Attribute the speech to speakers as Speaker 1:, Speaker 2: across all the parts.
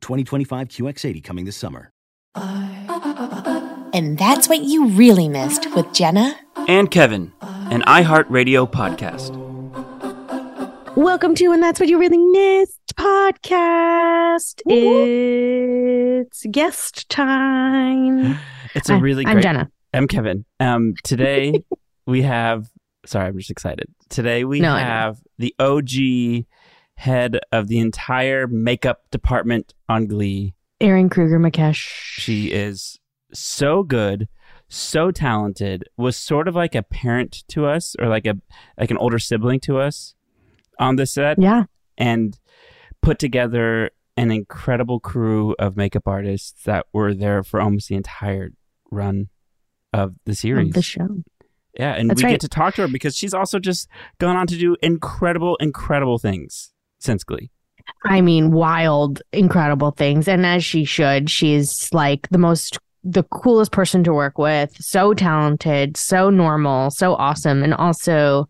Speaker 1: 2025 QX80 coming this summer.
Speaker 2: And that's what you really missed with Jenna
Speaker 3: and Kevin, an iHeartRadio podcast.
Speaker 4: Welcome to And That's What You Really Missed podcast. It's guest time.
Speaker 3: It's a really
Speaker 4: Hi,
Speaker 3: great.
Speaker 4: I'm Jenna.
Speaker 3: I'm Kevin. Um, today we have. Sorry, I'm just excited. Today we
Speaker 4: No,
Speaker 3: have the OG head of the entire makeup department on Glee.
Speaker 4: Eryn Krueger Mekash.
Speaker 3: She is so good, so talented. Was sort of like a parent to us, or like a like an older sibling to us on the set.
Speaker 4: Yeah.
Speaker 3: and put together an incredible crew of makeup artists that were there for almost the entire run of the series.
Speaker 4: Of the show.
Speaker 3: yeah, and
Speaker 4: That's
Speaker 3: we
Speaker 4: right.
Speaker 3: get to talk to her because she's also just gone on to do incredible, incredible things since Glee.
Speaker 4: I mean, wild, incredible things. And as she should, she's like the most, the coolest person to work with. So talented, so normal, so awesome. And also,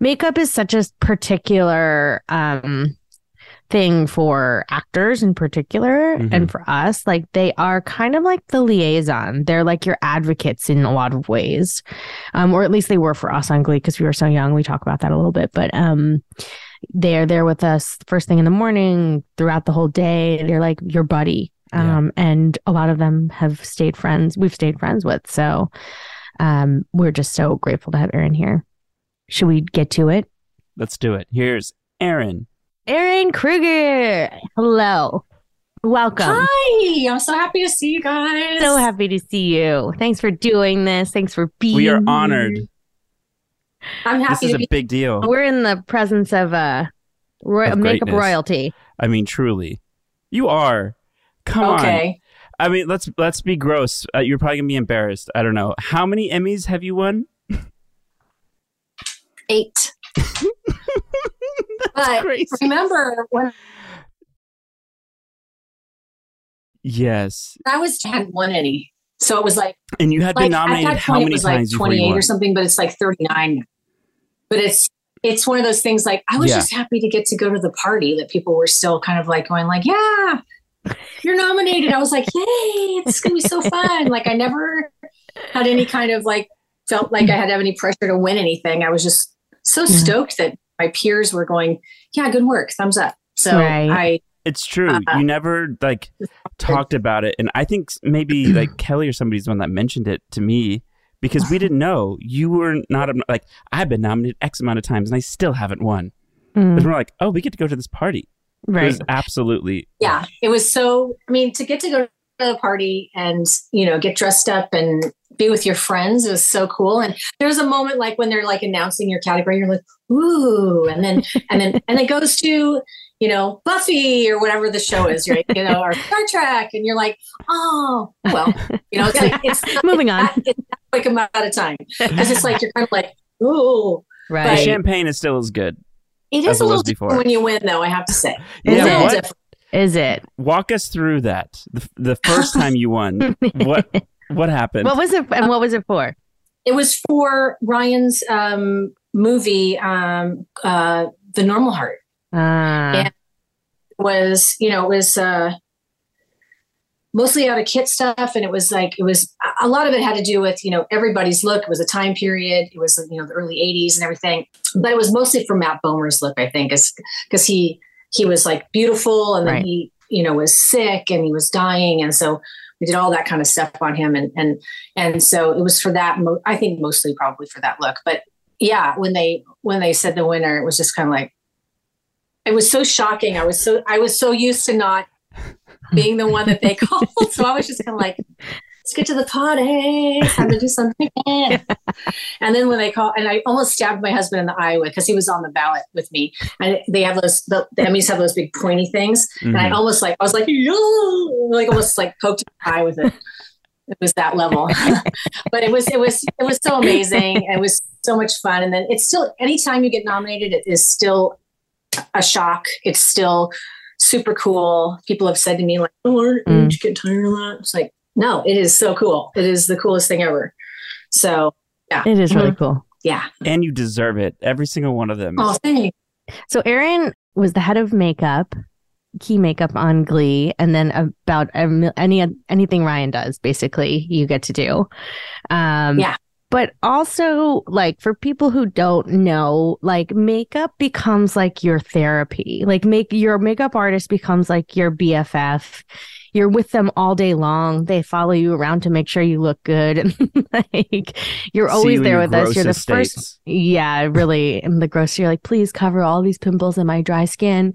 Speaker 4: makeup is such a particular um, thing for actors in particular.
Speaker 3: Mhm.
Speaker 4: And for us, like they are kind of like the liaison. They're like your advocates in a lot of ways. Um, or at least they were for us on Glee because we were so young. We talk about that a little bit. But um, they're there with us first thing in the morning throughout the whole day they're like your buddy
Speaker 3: Yeah.
Speaker 4: um and a lot of them have stayed friends we've stayed friends with so um we're just so grateful to have Eryn here should we get to it
Speaker 3: Let's do it. Here's Eryn.
Speaker 4: Eryn Krueger hello welcome
Speaker 5: Hi, I'm so happy to see you guys.
Speaker 4: so happy to see you thanks for doing this thanks for being
Speaker 3: We are
Speaker 4: here.
Speaker 3: honored.
Speaker 5: I'm happy.
Speaker 3: This is
Speaker 5: to
Speaker 3: a
Speaker 5: be.
Speaker 3: big deal.
Speaker 4: we're in the presence of uh roy-
Speaker 3: Of
Speaker 4: makeup
Speaker 3: greatness.
Speaker 4: royalty
Speaker 3: I mean, truly, you are. Come on.
Speaker 5: Okay,
Speaker 3: I mean, let's let's be gross. Uh, you're probably gonna be embarrassed. I don't know. How many Emmys have you won?
Speaker 5: eight. but
Speaker 3: crazy.
Speaker 5: remember when
Speaker 3: Yes,
Speaker 5: I was hadn't won any, so it was like
Speaker 3: and you had been nominated how
Speaker 5: point it
Speaker 3: many
Speaker 5: was like
Speaker 3: times before
Speaker 5: 28 or something, but it's like 39. But it's it's one of those things like I was
Speaker 3: Yeah.
Speaker 5: just happy to get to go to the party that people were still kind of like going like, yeah, you're nominated. I was like, yay, this is gonna be so fun. like I never had any kind of like felt like I had to have any pressure to win anything. I was just so
Speaker 4: Yeah.
Speaker 5: stoked that my peers were going, yeah, good work, thumbs up. So
Speaker 4: Right.
Speaker 5: I
Speaker 3: It's true.
Speaker 5: Uh,
Speaker 3: you never like talked about it, and I think maybe like Kelly or somebody's the one that mentioned it to me because we didn't know you were not like I've been nominated X amount of times and I still haven't won.
Speaker 4: Mm,
Speaker 3: But we're like, oh, we get to go to this party. right? It
Speaker 4: right
Speaker 3: was absolutely
Speaker 5: yeah, it was so. I mean, to get to go to the party and you know get dressed up and be with your friends it was so cool and there's a moment like when they're like announcing your category you're like ooh and then and then and it goes to you know buffy or whatever the show is right you know or star trek and you're like oh well you know it's like it's
Speaker 4: moving on
Speaker 5: that, it's that quick amount of time because it's like you're kind of like ooh
Speaker 3: The
Speaker 4: right
Speaker 3: champagne is still as good.
Speaker 5: It is
Speaker 3: As
Speaker 5: a
Speaker 3: was
Speaker 5: little
Speaker 3: before.
Speaker 5: different when you win though i have to say
Speaker 4: Is
Speaker 5: It's a
Speaker 4: it?
Speaker 5: little different.
Speaker 4: is it
Speaker 3: Walk us through that. The, the first time you won, what what happened?
Speaker 4: what was it and what was it for
Speaker 5: it was for ryan's um movie um uh the normal heart
Speaker 4: Ah,
Speaker 5: Yeah. was you know it was uh mostly out of kit stuff and it was like it was a lot of it had to do with you know everybody's look it was a time period it was you know the early 80s and everything but it was mostly for matt bomer's look i think because he he was like beautiful and then
Speaker 4: Right.
Speaker 5: he you know was sick and he was dying and so we did all that kind of stuff on him and and and so it was for that mo- i think mostly probably for that look. But yeah when they when they said the winner it was just kind of like it was so shocking. I was so i was so used to not being the one that they called. So i was just kind of like let's get to the party time to do something again. and then when they call and i almost stabbed my husband in the eye with because he was on the ballot with me and they have those the, the emmys have those big pointy things and I
Speaker 3: Mhm.
Speaker 5: almost like I was like, "Yo," like almost like poked my eye with it. It was that level, but it was it was it was so amazing. It was so much fun, and then it's still anytime you get nominated, it is still a shock. It's still super cool. People have said to me like, "Oh, aren't
Speaker 4: Mm.
Speaker 5: you get tired of that?" It's like, no, it is so cool. It is the coolest thing ever. So yeah,
Speaker 4: it is really
Speaker 5: Mhm.
Speaker 4: cool
Speaker 5: yeah.
Speaker 3: and you deserve it. Every single one of them.
Speaker 5: Oh, thanks.
Speaker 4: So Eryn was the head of makeup, key makeup on Glee, and then about any anything Ryan does, basically, you get to do. Um,
Speaker 5: Yeah.
Speaker 4: But also, like for people who don't know, like makeup becomes like your therapy. Like make your makeup artist becomes like your BFF. You're with them all day long. They follow you around to make sure you look good, and like you're always
Speaker 3: you
Speaker 4: there with us. You're the
Speaker 3: grossest
Speaker 4: first
Speaker 3: states.
Speaker 4: yeah, really. In the grocery, you're like, please cover all these pimples in my dry skin.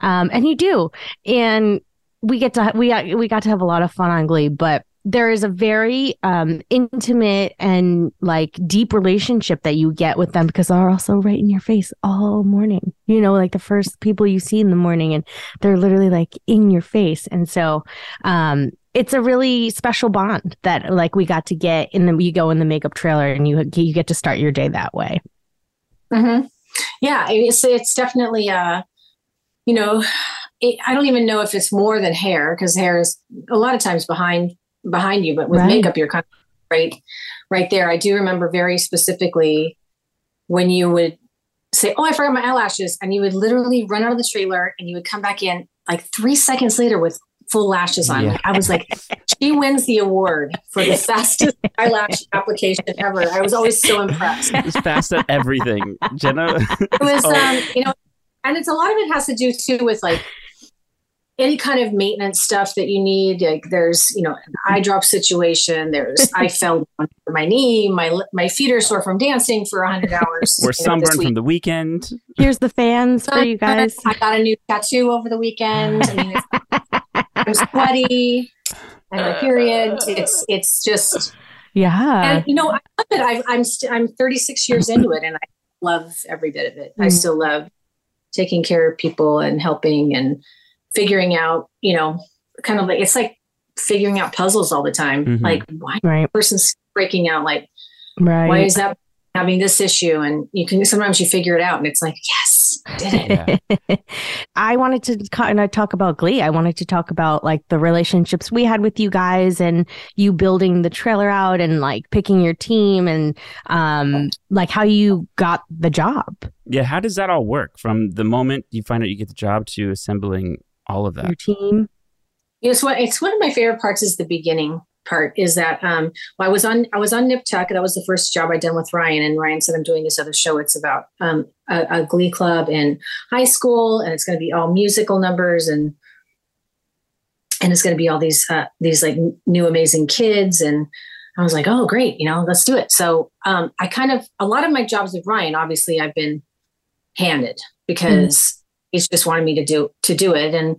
Speaker 4: Um, and you do. And we get to, we, got- we got to have a lot of fun on Glee, but there is a very um, intimate and like deep relationship that you get with them because they're also right in your face all morning. You know, like the first people you see in the morning and they're literally like in your face. And so, um, it's a really special bond that like we got to get in the you go in the makeup trailer and you you get to start your day that way.
Speaker 5: hmm Yeah, it's it's definitely uh, you know, it, I don't even know if it's more than hair because hair is a lot of times behind behind you, but with
Speaker 4: Right.
Speaker 5: makeup you're kind of right right there. I do remember very specifically when you would say, "Oh, I forgot my eyelashes," and you would literally run out of the trailer and you would come back in like three seconds later with full lashes on.
Speaker 3: Yeah.
Speaker 5: Like I was like, she wins the award for the fastest eyelash application ever. I was always so impressed
Speaker 3: It's fast at everything. Jenna.
Speaker 5: it was
Speaker 3: Oh.
Speaker 5: um you know and it's a lot of it has to do too with like any kind of maintenance stuff that you need like there's you know an eye drop situation there's i fell on my knee my my feet are sore from dancing for 100 hours
Speaker 3: We're
Speaker 5: you know, this
Speaker 3: sunburned from the weekend.
Speaker 4: Here's the fans for you guys.
Speaker 5: i got a new tattoo over the weekend I mean, i'm sweaty and my period it's it's just
Speaker 4: Yeah.
Speaker 5: and you know, I love it. I've, I'm st- I'm 36 years into it, and I love every bit of it. I
Speaker 4: Mm.
Speaker 5: still love taking care of people and helping and figuring out. You know, kind of like it's like figuring out puzzles all the time.
Speaker 3: Mhm.
Speaker 5: Like, why
Speaker 4: Right.
Speaker 5: person's breaking out? Like,
Speaker 4: Right.
Speaker 5: why is that having this issue? And you can sometimes you figure it out, and it's like, yes, I did it.
Speaker 3: Yeah.
Speaker 4: I wanted to kind of talk about Glee. I wanted to talk about like the relationships we had with you guys and you building the trailer out and like picking your team and um like how you got the job,
Speaker 3: Yeah, how does that all work from the moment you find out you get the job to assembling all of that.
Speaker 4: Your
Speaker 3: that?
Speaker 4: team.
Speaker 5: It's what it's one of my favorite parts is the beginning part is that um well, I was on I was on Nip Tuck that was the first job I'd done with Ryan. And Ryan said I'm doing this other show. It's about um a, a glee club in high school and it's going to be all musical numbers and and it's going to be all these uh, these like new amazing kids. And I was like oh great. You know let's do it. So um I kind of a lot of my jobs with Ryan obviously I've been handed because he's just wanted me to do to do it and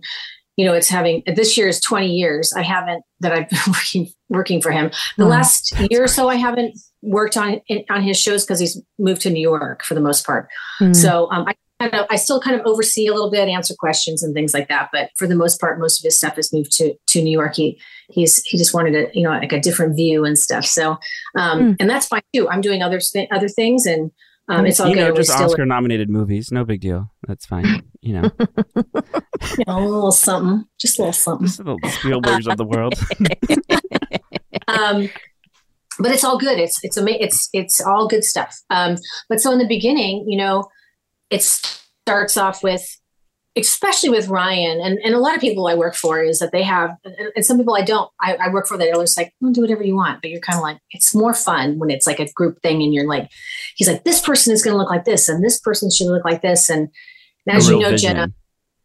Speaker 5: you know, it's having this year is 20 years. I haven't that I've been working working for him. The
Speaker 6: Wow.
Speaker 5: last year or so, I haven't worked on on his shows because he's moved to New York for the most part.
Speaker 6: Mm.
Speaker 5: So um, I kind of I still kind of oversee a little bit, answer questions and things like that. But for the most part, most of his stuff has moved to to New York. He he's he just wanted a you know like a different view and stuff. So um,
Speaker 6: Mm.
Speaker 5: and that's fine too. I'm doing other th- other things and. Um, it's all
Speaker 3: you
Speaker 5: good.
Speaker 3: know, just
Speaker 5: still
Speaker 3: Oscar nominated movies. No big deal. That's fine. You know,
Speaker 5: you know, a little something, just a little something.
Speaker 3: just the Spielbergs of the world.
Speaker 5: um, but it's all good. It's it's ama- it's it's all good stuff. Um, but so in the beginning, you know, it starts off with, especially with Ryan and, and a lot of people I work for is that they have, and and some people I don't. I, I work for that are just like, "Oh, do whatever you want, but you're kind of like, it's more fun when it's like a group thing, and you're like, he's like, this person is going to look like this, and this person should look like this, and, and as you know,
Speaker 3: vision.
Speaker 5: Jenna,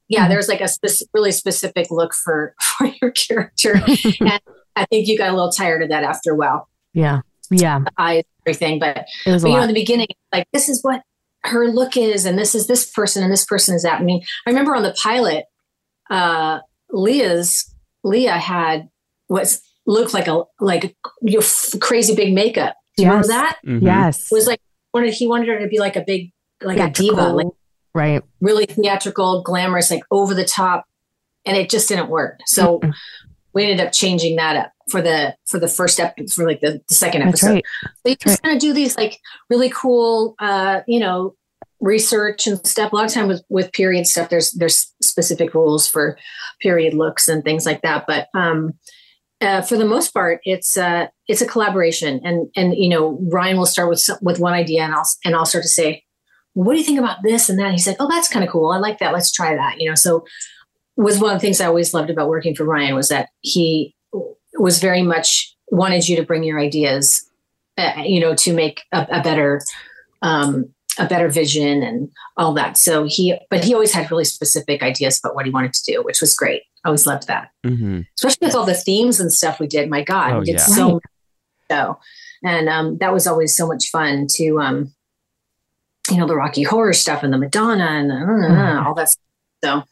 Speaker 5: yeah, mm-hmm. there's like a spec- really specific look for for your character, and I think you got a little tired of that after a while
Speaker 6: yeah. Yeah.
Speaker 5: eyes, everything. But,
Speaker 6: It was a
Speaker 5: but you know, in the beginning, like this is what her look is, and this is this person, and this person is that. I mean, I remember on the pilot, uh, Lea's Lea had what looked like a like your f- crazy big makeup. Do you
Speaker 6: Yes.
Speaker 5: remember that?
Speaker 3: Mhm.
Speaker 6: Yes.
Speaker 5: It was like wanted he wanted her to be like a big like a diva, like
Speaker 6: right.
Speaker 5: really theatrical, glamorous, like over the top, and it just didn't work. So
Speaker 6: Mm-mm.
Speaker 5: we ended up changing that up for the for the first episode for like the, the second episode.
Speaker 6: right.
Speaker 5: So you just kind of do these like really cool, uh, you know, research and stuff. A lot of time with with period stuff, there's there's specific rules for period looks and things like that. But um, uh, for the most part, it's uh, it's a collaboration, and and you know, Ryan will start with some, with one idea, and I'll and I'll start to say, "What do you think about this and that?" And he's like, "Oh, that's kind of cool. I like that. Let's try that." You know, so was one of the things I always loved about working for Ryan was that he was very much wanted you to bring your ideas, uh, you know, to make a, a better, um, a better vision and all that. So he, but he always had really specific ideas about what he wanted to do, which was great. I always loved that,
Speaker 3: Mhm.
Speaker 5: especially with all the themes and stuff we did. My God,
Speaker 3: Oh,
Speaker 5: we did
Speaker 3: yeah.
Speaker 5: so
Speaker 6: Right.
Speaker 5: show, and um, that was always so much fun to, um, you know, the Rocky Horror stuff and the Madonna and uh, all that. Stuff. So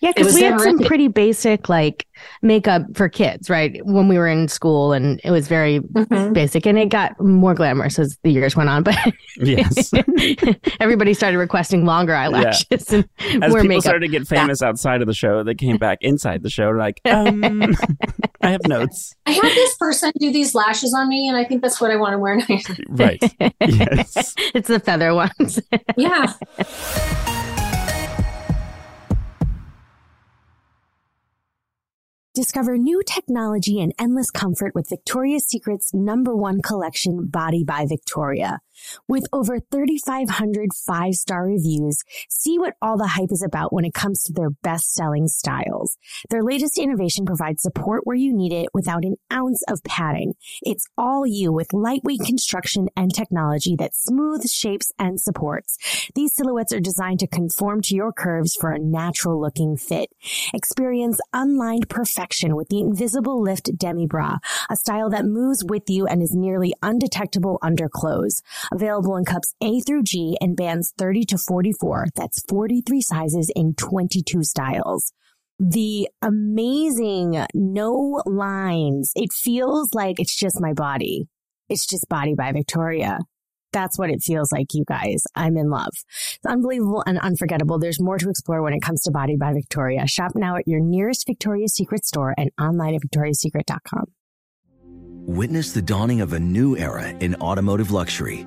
Speaker 6: Yeah, because we had some pretty basic like makeup for kids, right? When we were in school, and it was very
Speaker 5: mhm.
Speaker 6: basic, and it got more glamorous as the years went on. But
Speaker 3: Yes.
Speaker 6: everybody started requesting longer eyelashes and
Speaker 3: As
Speaker 6: more
Speaker 3: people
Speaker 6: makeup.
Speaker 3: started to get famous outside of the show, they came back inside the show like, um, I have notes.
Speaker 5: I had this person do these lashes on me, and I think that's what I want to wear now.
Speaker 3: Right. Yes.
Speaker 6: it's the feather ones.
Speaker 5: yeah.
Speaker 4: Discover new technology and endless comfort with Victoria's Secret's number one collection, Body by Victoria. With over 3,500 five star reviews, see what all the hype is about when it comes to their best selling styles. Their latest innovation provides support where you need it without an ounce of padding. It's all you with lightweight construction and technology that smooths, shapes, and supports. These silhouettes are designed to conform to your curves for a natural looking fit. Experience unlined perfection with the Invisible Lift Demi Bra, a style that moves with you and is nearly undetectable under clothes. Available in cups A through G and bands 30 to 44. That's 43 sizes in 22 styles. The amazing no lines. It feels like it's just my body. It's just Body by Victoria. That's what it feels like, you guys. I'm in love. It's unbelievable and unforgettable. There's more to explore when it comes to Body by Victoria. Shop now at your nearest Victoria's Secret store and online at victoriassecret.com.
Speaker 1: Witness the dawning of a new era in automotive luxury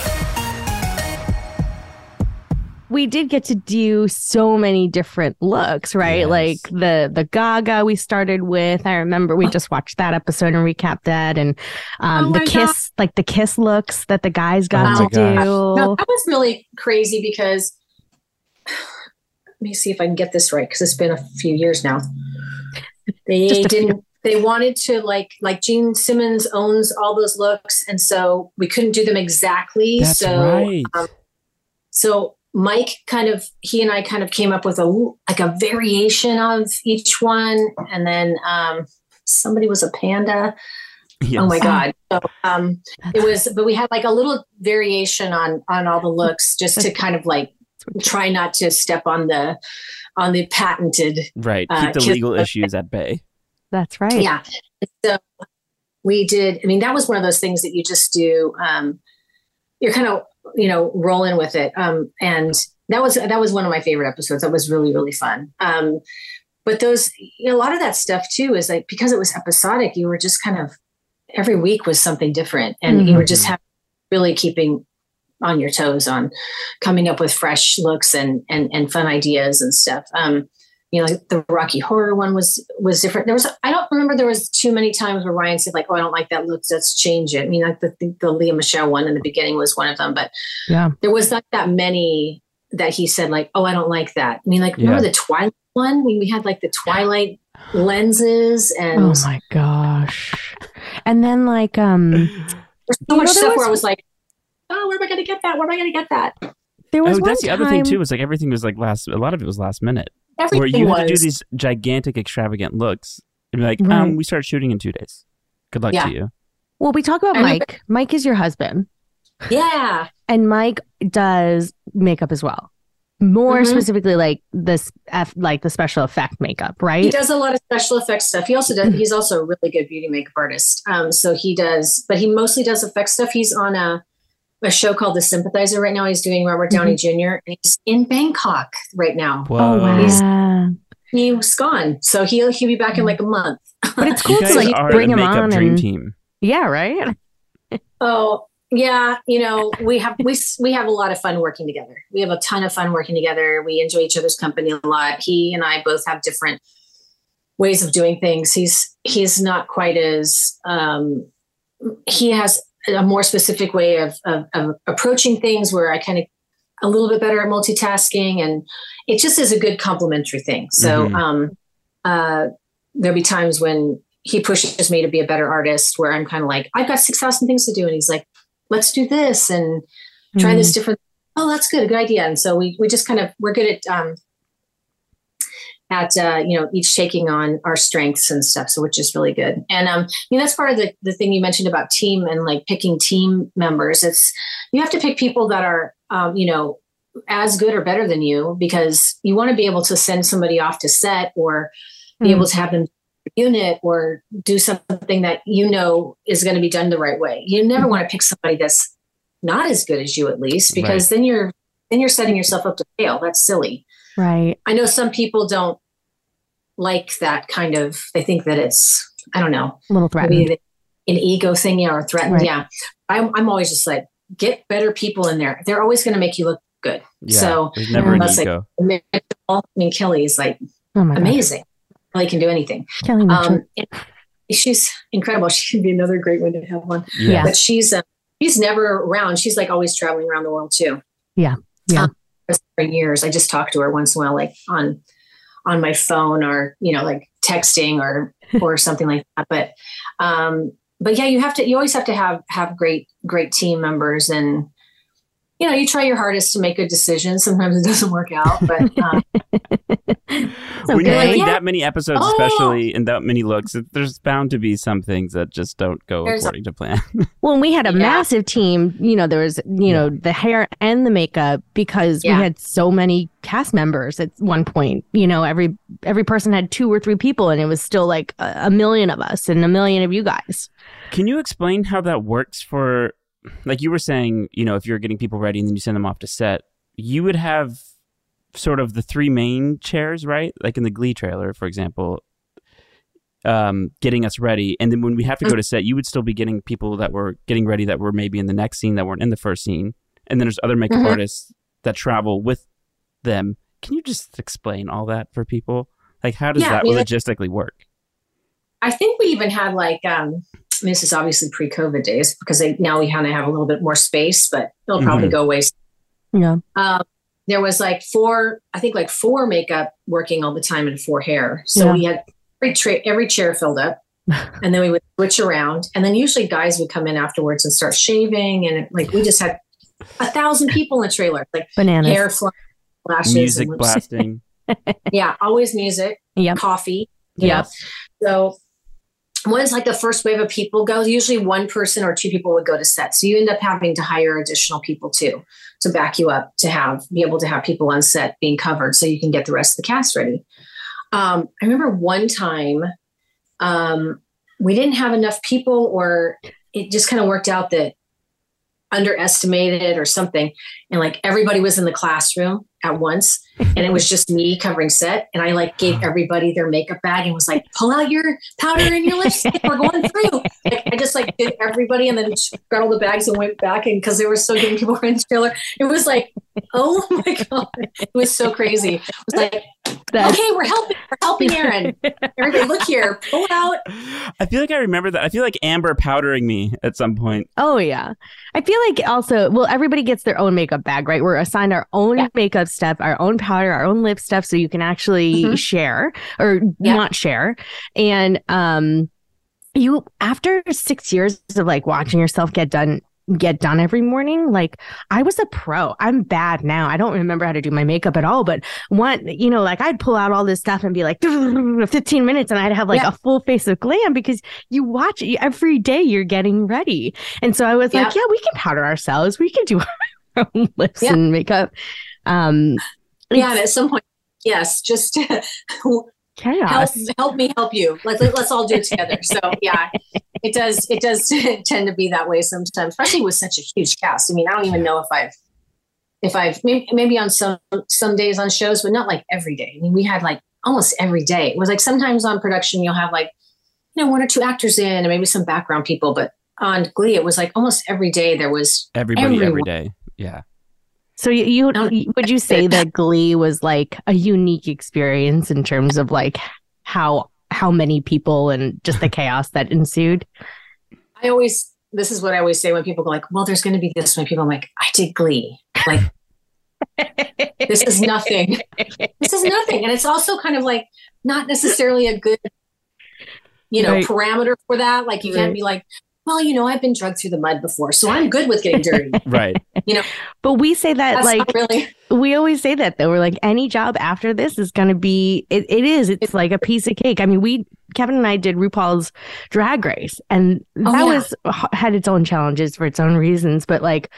Speaker 4: We did get to do so many different looks, right?
Speaker 3: Yes.
Speaker 4: Like the the Gaga we started with. I remember we just watched that episode and recapped that, and um,
Speaker 5: Oh
Speaker 4: the
Speaker 5: my
Speaker 4: kiss, like the kiss looks that the guys got
Speaker 3: Oh
Speaker 4: to
Speaker 3: gosh.
Speaker 4: do.
Speaker 5: No, that was really crazy because let me see if I can get this right because it's been a few years now. They
Speaker 4: Just a few.
Speaker 5: didn't. They wanted to like like Gene Simmons owns all those looks, and so we couldn't do them exactly.
Speaker 3: That's
Speaker 5: so
Speaker 3: right.
Speaker 5: um, so Mike kind of he and I kind of came up with a like a variation of each one, and then um, somebody was a panda.
Speaker 3: Yes.
Speaker 5: Oh my god! So um, it was, but we had like a little variation on on all the looks, just to kind of like try not to step on the on the patented.
Speaker 3: Right.
Speaker 5: Uh,
Speaker 3: Keep the legal issues at bay.
Speaker 4: That's right.
Speaker 5: Yeah. So we did. I mean, that was one of those things that you just do. Um, you're kind of you know rolling with it, um, and that was that was one of my favorite episodes. That was really really fun. Um, but those you know, a lot of that stuff too is like because it was episodic, you were just kind of every week was something different, and you were just
Speaker 3: Mhm.
Speaker 5: having, really keeping on your toes on coming up with fresh looks and and and fun ideas and stuff. Um, you know, like the Rocky Horror one was was different. There was I don't remember there was too many times where Ryan said like, "Oh, I don't like that look. Let's change it." I mean, like the the, the Lea Michele one in the beginning was one of them, but
Speaker 4: Yeah.
Speaker 5: there was not that many that he said like, "Oh, I don't like that." I mean, like remember
Speaker 3: Yeah.
Speaker 5: the Twilight one? when we had like the Twilight lenses and
Speaker 4: Oh my gosh. And then like um
Speaker 5: there's so much
Speaker 4: know, there
Speaker 5: stuff where I was like, "Oh, where am I going to get that? Where am I going to get that?"
Speaker 4: there was
Speaker 3: Oh,
Speaker 4: one
Speaker 3: that's the other thing too. Was like everything was like last. A lot of it was last minute, where you
Speaker 5: was.
Speaker 3: had to do these gigantic, extravagant looks, and be like,
Speaker 4: Right.
Speaker 3: um, we start shooting in two days. Good luck
Speaker 5: Yeah.
Speaker 3: to you.
Speaker 4: Well, we talk about
Speaker 5: I remember-
Speaker 4: Mike. Mike is your husband.
Speaker 5: yeah,
Speaker 4: And Mike does makeup as well. More
Speaker 5: Mhm.
Speaker 4: specifically like this F, like the special effect makeup, right?
Speaker 5: he does a lot of special effects stuff. He also does. He's also a really good beauty makeup artist. Um, so he does, but he mostly does effect stuff. He's on a a show called The Sympathizer right now. He's doing Robert Downey Jr. and he's in Bangkok right now.
Speaker 3: Whoa.
Speaker 4: Oh
Speaker 5: He's-
Speaker 4: wow.
Speaker 5: He's gone, so he'll he'll be back in like a month.
Speaker 4: But it's cool to like bring him on
Speaker 3: dream
Speaker 4: and
Speaker 3: team.
Speaker 4: yeah, right?
Speaker 5: Oh yeah, you know we have we we have a lot of fun working together. We have a ton of fun working together. We enjoy each other's company a lot. He and I both have different ways of doing things. He's he's not quite as um, he has a more specific way of, of, of approaching things where I kind of a little bit better at multitasking and it just is a good complementary thing. So
Speaker 3: Mhm.
Speaker 5: um, uh, there'll be times when he pushes me to be a better artist where I'm kind of like, I've got 6,000 things to do. And he's like, let's do this and try
Speaker 4: Mm.
Speaker 5: this different. Oh, that's good. A good idea. And so we, we just kind of, we're good at, um, at, uh, you know, each taking on our strengths and stuff. So, which is really good. And, um, you know, that's part of the, the thing you mentioned about team and like picking team members. It's, you have to pick people that are, um, you know, as good or better than you because you want to be able to send somebody off to set or be
Speaker 4: Mm.
Speaker 5: able to have them unit or do something that you know is going to be done the right way. You never want to pick somebody that's not as good as you at least because then you're then you're setting yourself up to fail. That's silly.
Speaker 4: Right.
Speaker 5: I know some people don't like that kind of they think that it's I don't know,
Speaker 4: A little
Speaker 5: maybe
Speaker 4: threatened.
Speaker 5: an ego thing yeah, or threatened.
Speaker 4: Right.
Speaker 5: Yeah. I'm I'm always just like get better people in there. They're always going to make you look good.
Speaker 3: Yeah.
Speaker 5: So
Speaker 3: There's never an
Speaker 5: Unless, like,
Speaker 3: ego.
Speaker 5: I mean Kelly is like
Speaker 4: Oh my god.
Speaker 5: amazing. Kelly can do anything.
Speaker 4: Kelly Mitchell.
Speaker 5: Um, she's incredible. She could be another great one to have one.
Speaker 4: Yeah.
Speaker 5: But she's uh, she's never around. She's like always traveling around the world too.
Speaker 4: Yeah. Yeah.
Speaker 5: Um, for years, I just talk to her once in a while, like on on my phone or you know, like texting or or something like that. But um, but yeah, you have to. You always have to have have great great team members and. You know, you try your hardest to make good decisions. Sometimes it doesn't work out, but um,
Speaker 3: when you're
Speaker 4: okay.
Speaker 3: doing
Speaker 5: Yeah.
Speaker 3: that many episodes,
Speaker 5: Oh.
Speaker 3: especially in that many looks, there's bound to be some things that just don't go
Speaker 5: There's a-
Speaker 3: according to plan.
Speaker 4: Well, we had a
Speaker 5: Yeah.
Speaker 4: massive team. You know, there was, you know, the hair and the makeup because
Speaker 5: Yeah.
Speaker 4: we had so many cast members at one point. You know, every every person had two or three people, and it was still like a, a million of us and a million of you guys.
Speaker 3: Can you explain how that works for, like you were saying, you know, if you're getting people ready and then you send them off to set, you would have sort of the three main chairs, right? Like in the Glee trailer, for example, um, getting us ready. And then when we have to go to set, you would still be getting people that were getting ready that were maybe in the next scene that weren't in the first scene. And then there's other makeup
Speaker 5: Mhm.
Speaker 3: artists that travel with them. Can you just explain all that for people? Like, how does
Speaker 5: Yeah, I
Speaker 3: that
Speaker 5: mean, like-
Speaker 3: logistically work?
Speaker 5: I think we even had like um I mean, this is obviously pre-COVID days because they, now we kind of have a little bit more space, but it'll probably
Speaker 3: Mhm.
Speaker 5: go away.
Speaker 4: Yeah.
Speaker 5: Um, there was like four, I think like four makeup working all the time and four hair. So
Speaker 4: Yeah.
Speaker 5: we had every, tra- every chair filled up, and then we would switch around, and then usually guys would come in afterwards and start shaving, and it, like we just had a thousand people in the trailer, like
Speaker 4: Bananas.
Speaker 5: hair flying, lashes,
Speaker 3: Music
Speaker 5: and
Speaker 3: blasting.
Speaker 5: yeah, always music,
Speaker 4: Yep.
Speaker 5: coffee, Yeah. So once like the first wave of people goes, usually one person or two people would go to set. So you end up having to hire additional people too to back you up to have be able to have people on set being covered so you can get the rest of the cast ready. Um, I remember one time um, we didn't have enough people, or it just kind of worked out that underestimated or something. And like everybody was in the classroom at once. And it was just me covering set. And I like gave everybody their makeup bag and was like, pull out your powder and your lipstick. We're going through. Like, I just like did everybody and then got all the bags and went back. And because they were so getting people were in the trailer, it was like, oh my God. It was so crazy. It was like,
Speaker 4: That's-
Speaker 5: okay, we're helping. We're helping Eryn. Everybody, look here. Pull out.
Speaker 3: I feel like I remember that. I feel like Amber powdering me at some point.
Speaker 4: Oh yeah. I feel like also, well, everybody gets their own makeup bag, right? We're assigned our own
Speaker 5: Yeah.
Speaker 4: makeup stuff, our own powder, our own lip stuff, so you can actually
Speaker 5: Mhm.
Speaker 4: share or
Speaker 5: Yeah.
Speaker 4: not share. And um, you after six years of like watching yourself get done get done every morning like i was a pro i'm bad now i don't remember how to do my makeup at all but one you know like i'd pull out all this stuff and be like 15 minutes and i'd have like
Speaker 5: Yeah.
Speaker 4: a full face of glam because you watch it every day you're getting ready and so i was like
Speaker 5: Yeah.
Speaker 4: yeah we can powder ourselves we can do our own lips
Speaker 5: Yeah.
Speaker 4: and makeup um
Speaker 5: Yeah. At some point, yes, just help
Speaker 4: chaos
Speaker 5: help me help you let, let, us all do it together so yeah it does it does tend to be that way sometimes especially with such a huge cast i mean i don't even know if i've if i've maybe, maybe on some some days on shows but not like every day i mean we had like almost every day it was like sometimes on production you'll have like you know one or two actors in and maybe some background people but on glee it was like almost every day there was
Speaker 3: Everybody every
Speaker 5: Everyone.
Speaker 3: day. Yeah.
Speaker 4: So you, you
Speaker 5: No.
Speaker 4: would you say that Glee was like a unique experience in terms of like how how many people and just the chaos that ensued?
Speaker 5: I always, this is what I always say when people go like, well, there's going to be this many people. I'm like, I did Glee. Like, this is nothing. This is nothing. And it's also kind of like not necessarily a good, you know,
Speaker 4: Right.
Speaker 5: parameter for that. Like, you
Speaker 4: Right.
Speaker 5: can't be like, well, you know, I've been drugged through the mud before, so I'm good with getting dirty.
Speaker 3: Right.
Speaker 4: You know, but we say that
Speaker 5: That's
Speaker 4: like
Speaker 5: really,
Speaker 4: we always say that though. We're like any job after this is going to be it, it is it's like a piece of cake. I mean, we Kevin and I did RuPaul's Drag Race and
Speaker 5: Oh,
Speaker 4: that
Speaker 5: yeah.
Speaker 4: was had its own challenges for its own reasons, but like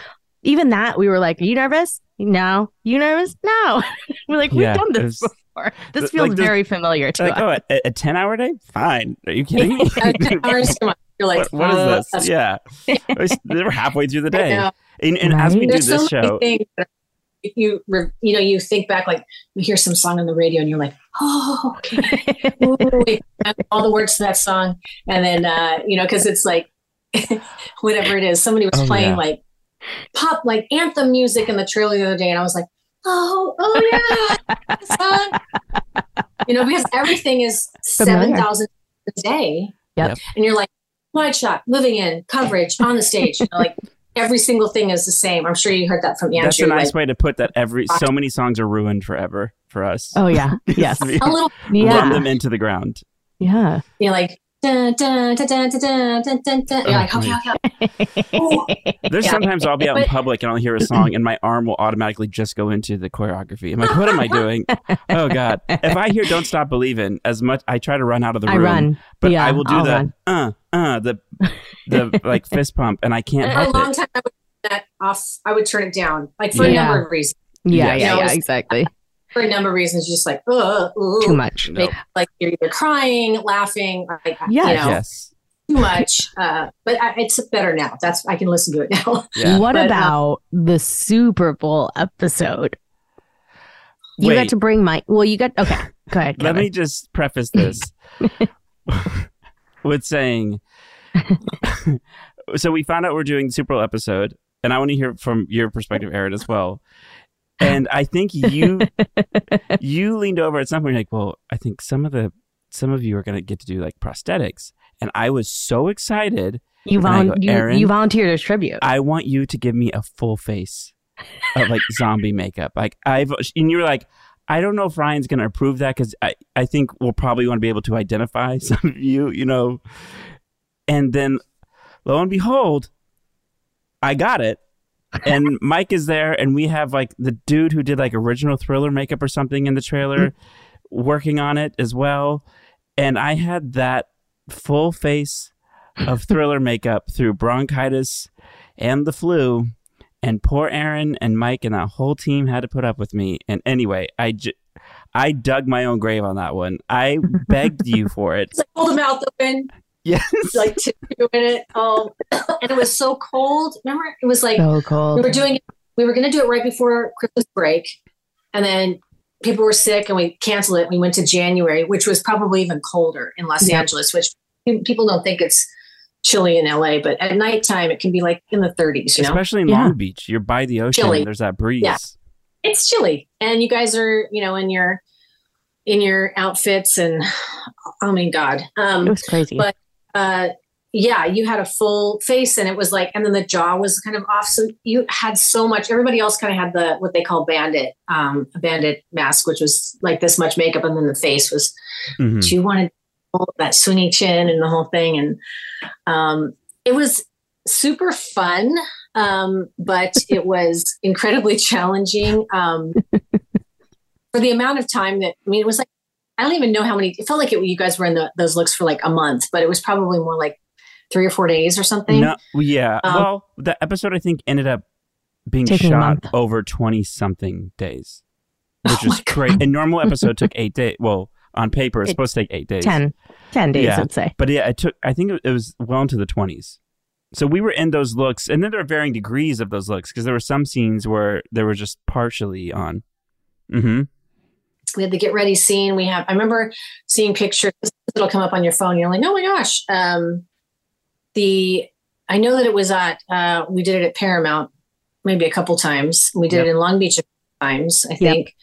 Speaker 4: even that we were like, "Are you nervous?" No. You nervous? No. we're like, "We've done this
Speaker 3: was-
Speaker 4: before. This feels
Speaker 3: like
Speaker 4: very familiar to
Speaker 3: like,
Speaker 4: us."
Speaker 3: oh, a, a 10 hour day? Fine. Are you kidding me?
Speaker 5: Uh, hours too much. You're like,
Speaker 3: what, what is
Speaker 5: uh,
Speaker 3: this? Yeah. We're halfway through the day.
Speaker 5: know.
Speaker 3: And, and as we
Speaker 4: Right?
Speaker 3: do
Speaker 5: There's
Speaker 3: this
Speaker 5: so many
Speaker 3: show,
Speaker 5: things that you you know you think back like you hear some song on the radio and you're like oh okay Ooh, all the words to that song and then uh you know because it's like whatever it is somebody was
Speaker 3: Oh,
Speaker 5: playing
Speaker 3: yeah.
Speaker 5: like pop like anthem music in the trailer the other day and i was like oh oh yeah song. you know because everything is 7000 a day
Speaker 4: Yep.
Speaker 5: And you're like, wide shot, moving in, coverage on the stage. You know, like every single thing is the same. I'm sure you heard that from Andrew.
Speaker 3: That's a nice
Speaker 5: like,
Speaker 3: way to put that. Every so many songs are ruined forever for us.
Speaker 4: Oh yeah, yes,
Speaker 5: a little
Speaker 4: yeah.
Speaker 3: them into the ground.
Speaker 4: Yeah,
Speaker 5: you're like.
Speaker 3: There's sometimes I'll be out in public and I'll hear a song and my arm will automatically just go into the choreography. I'm like, what am I doing? oh God! If I hear "Don't Stop Believing," as much I try to run out of the room, I
Speaker 4: run.
Speaker 3: but
Speaker 4: yeah,
Speaker 3: I will do
Speaker 4: I'll run.
Speaker 3: uh uh the the like fist pump, and I can't
Speaker 5: And for a long
Speaker 3: it.
Speaker 5: time, I would turn that off. I would turn it down, like for a number of reasons.
Speaker 4: Yeah.
Speaker 3: Yes.
Speaker 4: Yeah.
Speaker 5: Know,
Speaker 4: Yeah.
Speaker 5: it's-
Speaker 4: Exactly.
Speaker 5: For a number of reasons, just like, uh,
Speaker 4: Too much.
Speaker 3: No.
Speaker 5: like you're either crying, laughing, like
Speaker 4: Yes.
Speaker 5: you know,
Speaker 3: Yes.
Speaker 5: too much. Uh, but I, it's better now. That's I can listen to it now.
Speaker 3: Yeah.
Speaker 4: What
Speaker 5: But, uh,
Speaker 4: about the Super Bowl episode? You
Speaker 3: Wait.
Speaker 4: got to bring my. Well, you got. Okay. Go ahead.
Speaker 3: Let me just preface this with saying so we found out we're doing the Super Bowl episode, and I want to hear from your perspective, Eryn, as well. And I think you you leaned over at some point, like, well, I think some of the some of you are gonna get to do like prosthetics. And I was so excited.
Speaker 4: You, volun-
Speaker 3: go,
Speaker 4: you, you volunteered as tribute.
Speaker 3: I want you to give me a full face of like zombie makeup. Like I've and you were like, I don't know if Ryan's gonna approve that because I, I think we'll probably want to be able to identify some of you, you know. And then lo and behold, I got it. And Mike is there, and we have like the dude who did like original thriller makeup or something in the trailer mm-hmm. working on it as well. And I had that full face of thriller makeup through bronchitis and the flu. And poor Eryn and Mike and that whole team had to put up with me. And anyway, I, j- I dug my own grave on that one. I begged you for it.
Speaker 5: It's like hold the mouth open,
Speaker 3: Yes.
Speaker 5: like tissue in it. Oh, and it was so cold. Remember, it was like
Speaker 4: so cold.
Speaker 5: we were doing it. We were going to do it right before Christmas break, and then people were sick, and we canceled it. We went to January, which was probably even colder in Los
Speaker 4: Yeah.
Speaker 5: Angeles, which people don't think it's chilly in LA, but at nighttime it can be like in the 30s. You know,
Speaker 3: Especially in
Speaker 4: Yeah.
Speaker 3: Long Beach. You're by the ocean.
Speaker 5: Chilly.
Speaker 3: There's that breeze.
Speaker 5: Yeah. it's chilly, and you guys are, you know, in your in your outfits, and oh my god,
Speaker 4: It
Speaker 5: um,
Speaker 4: was crazy.
Speaker 5: but- uh, yeah, you had a full face, and it was like, and then the jaw was kind of off. So you had so much. Everybody else kind of had the what they call bandit, um, a bandit mask, which was like this much makeup, and then the face was.
Speaker 3: Mhm.
Speaker 5: She wanted that swingy chin and the whole thing, and um, it was super fun, um, but it was incredibly challenging um, for the amount of time that I mean, it was like I don't even know how many. It felt like it, you guys were in the, those looks for like a month, but it was probably more like three or four days or something.
Speaker 3: No, yeah.
Speaker 5: Um,
Speaker 3: well, the episode I think ended up being shot over 20 something days, which
Speaker 5: Oh
Speaker 3: was
Speaker 5: my
Speaker 3: great. A normal episode took eight days. Well, on paper, it's
Speaker 5: It-
Speaker 3: supposed to take eight days.
Speaker 4: 10, 10 days,
Speaker 3: Yeah.
Speaker 4: I'd say.
Speaker 3: But yeah, it took, I think it was well into the 20s. So we were in those looks, and then there are varying degrees of those looks because there were some scenes where they were just partially on. Mm-hmm.
Speaker 5: we had the get ready scene. We have, I remember seeing pictures, it'll come up on your phone. You're like, oh my gosh. Um, the, I know that it was at, uh, we did it at Paramount maybe a couple times. We did
Speaker 3: Yep.
Speaker 5: it in Long Beach a couple times, I think.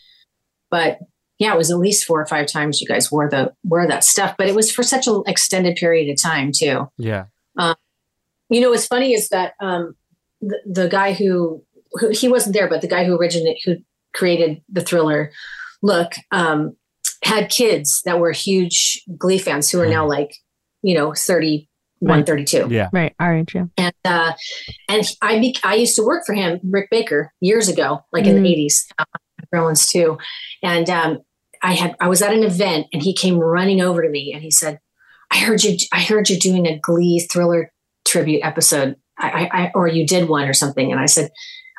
Speaker 5: But yeah, it was at least four or five times you guys wore the, wore that stuff, but it was for such an extended period of time too.
Speaker 3: Yeah.
Speaker 5: You know, what's funny is that, um, the, the guy who, who, he wasn't there, but the guy who originated, who created the thriller look, um, had kids that were huge Glee fans who are now like, you know, 31,
Speaker 4: Right.
Speaker 5: 32.
Speaker 3: Yeah.
Speaker 4: Right. All right. Yeah.
Speaker 5: And, uh, and I, be, I used to work for him, Rick Baker, years ago, like in
Speaker 4: Mm.
Speaker 5: the 80s, uh, Gremlins 2. And, um, I had, I was at an event and he came running over to me and he said, I heard you, I heard you doing a Glee thriller tribute episode. I, I, I or you did one or something. And I said,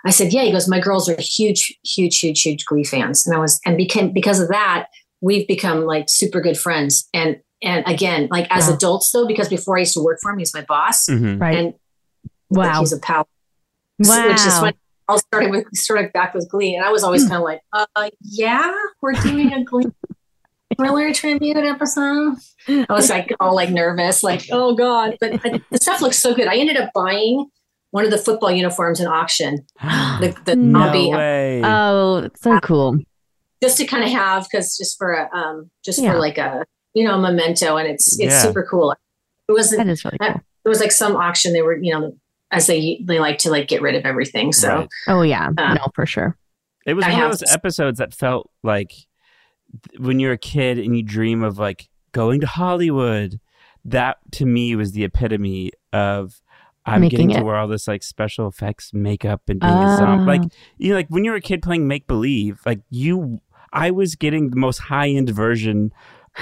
Speaker 5: I said, yeah. He goes, my girls are huge, huge, huge, huge Glee fans. And I was, and became, because of that, we've become like super good friends. And, and again, like as
Speaker 4: Wow.
Speaker 5: adults though, because before I used to work for him, he's my boss
Speaker 3: Mm-hmm.
Speaker 4: Right.
Speaker 5: and
Speaker 4: wow.
Speaker 5: he's a pal.
Speaker 4: wow.
Speaker 5: Which is when I started with started back with Glee, and I was always kind of like, uh, yeah, we're doing a Glee thriller tribute episode. I was like all like nervous, like oh god, but uh, the stuff looks so good. I ended up buying one of the football uniforms in auction, the the
Speaker 4: No
Speaker 3: way.
Speaker 4: oh, so cool.
Speaker 5: just to kind of have because just for a um just
Speaker 4: Yeah.
Speaker 5: for like a you know memento, and it's it's
Speaker 3: Yeah.
Speaker 5: super cool. It wasn't.
Speaker 4: That is really cool.
Speaker 5: It was like some auction. They were, you know, as they they like to like get rid of everything. So
Speaker 3: Right.
Speaker 4: Oh yeah,
Speaker 5: Uh,
Speaker 4: no, for sure.
Speaker 3: It was
Speaker 5: I
Speaker 3: one of those
Speaker 5: this-
Speaker 3: episodes that felt like when you're a kid and you dream of like going to Hollywood. That to me was the epitome of I'm
Speaker 4: Making
Speaker 3: getting to
Speaker 4: it.
Speaker 3: wear all this like special effects makeup and being a zombie. Like you know, like when you're a kid playing make believe, like you, I was getting the most high end version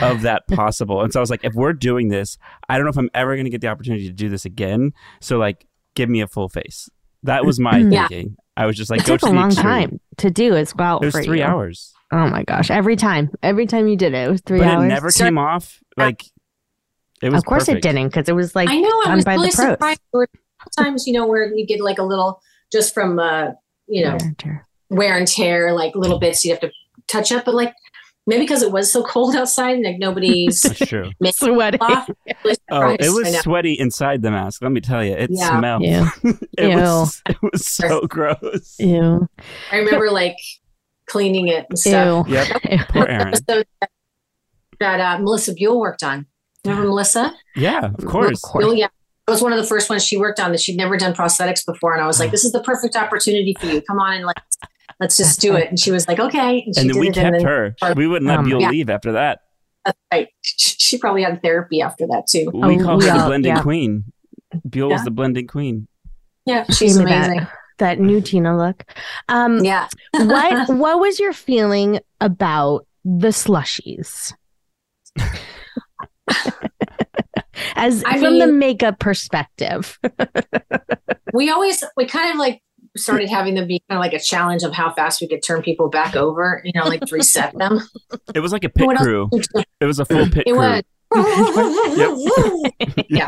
Speaker 3: of that possible. And so I was like, if we're doing this, I don't know if I'm ever going to get the opportunity to do this again. So like, give me a full face. That was my
Speaker 4: Yeah.
Speaker 3: thinking. I was just like,
Speaker 4: it
Speaker 3: go
Speaker 4: took
Speaker 3: to
Speaker 4: a
Speaker 3: the
Speaker 4: long
Speaker 3: extreme.
Speaker 4: time to do as well.
Speaker 3: It was
Speaker 4: for
Speaker 3: three
Speaker 4: you.
Speaker 3: hours,
Speaker 4: Oh my gosh! Every time, every time you did it, it was three
Speaker 3: but
Speaker 4: hours.
Speaker 3: it never
Speaker 5: So-
Speaker 3: came off. Like it was.
Speaker 4: of course,
Speaker 3: perfect.
Speaker 4: it didn't because it was like
Speaker 5: I know I was
Speaker 4: by
Speaker 5: really surprised. There were times, you know, where you get like a little just from uh, you know, wear and tear, like little bits you have to touch up. But like maybe because it was so cold outside, and like nobody's
Speaker 3: That's true.
Speaker 4: Sweaty.
Speaker 5: off. Really
Speaker 3: Oh, it was
Speaker 5: know.
Speaker 3: sweaty inside the mask. Let me tell you, it
Speaker 5: Yeah.
Speaker 3: smelled.
Speaker 4: Ew.
Speaker 3: it
Speaker 4: Ew.
Speaker 3: was. It was so gross.
Speaker 4: Ew.
Speaker 5: I remember like cleaning it and stuff.
Speaker 4: Ew.
Speaker 3: Yep.
Speaker 4: Ew.
Speaker 3: Poor
Speaker 5: Eryn. that, that uh, Melissa Buell worked on. Remember Melissa?
Speaker 3: Yeah, of course.
Speaker 5: Buell, yeah. It was one of the first ones she worked on that she'd never done prosthetics before. And I was like, this is the perfect opportunity for you. Come on and let's, let's just do it. And she was like, okay. And, she
Speaker 3: And then
Speaker 5: did
Speaker 3: we
Speaker 5: it,
Speaker 3: kept
Speaker 5: then-
Speaker 3: her. We wouldn't let
Speaker 4: Um,
Speaker 3: Buell
Speaker 5: yeah.
Speaker 3: leave after that.
Speaker 5: That's right. She probably had therapy after that too.
Speaker 3: We
Speaker 4: Oh,
Speaker 3: call
Speaker 4: we
Speaker 3: her the blending
Speaker 4: yeah.
Speaker 3: queen. Buell was
Speaker 5: Yeah.
Speaker 3: the blending queen.
Speaker 5: Yeah, she's
Speaker 4: Gave that-
Speaker 5: amazing.
Speaker 4: That new Tina look. Um,
Speaker 5: Yeah.
Speaker 4: what What was your feeling about the slushies? As
Speaker 5: I
Speaker 4: from the makeup perspective,
Speaker 5: we always we kind of like started having them be kind of like a challenge of how fast we could turn people back over, you know, like reset them.
Speaker 3: It was like a pit
Speaker 5: What
Speaker 3: crew.
Speaker 5: did you do?
Speaker 3: It was a full pit
Speaker 5: It
Speaker 3: crew.
Speaker 5: was. yeah.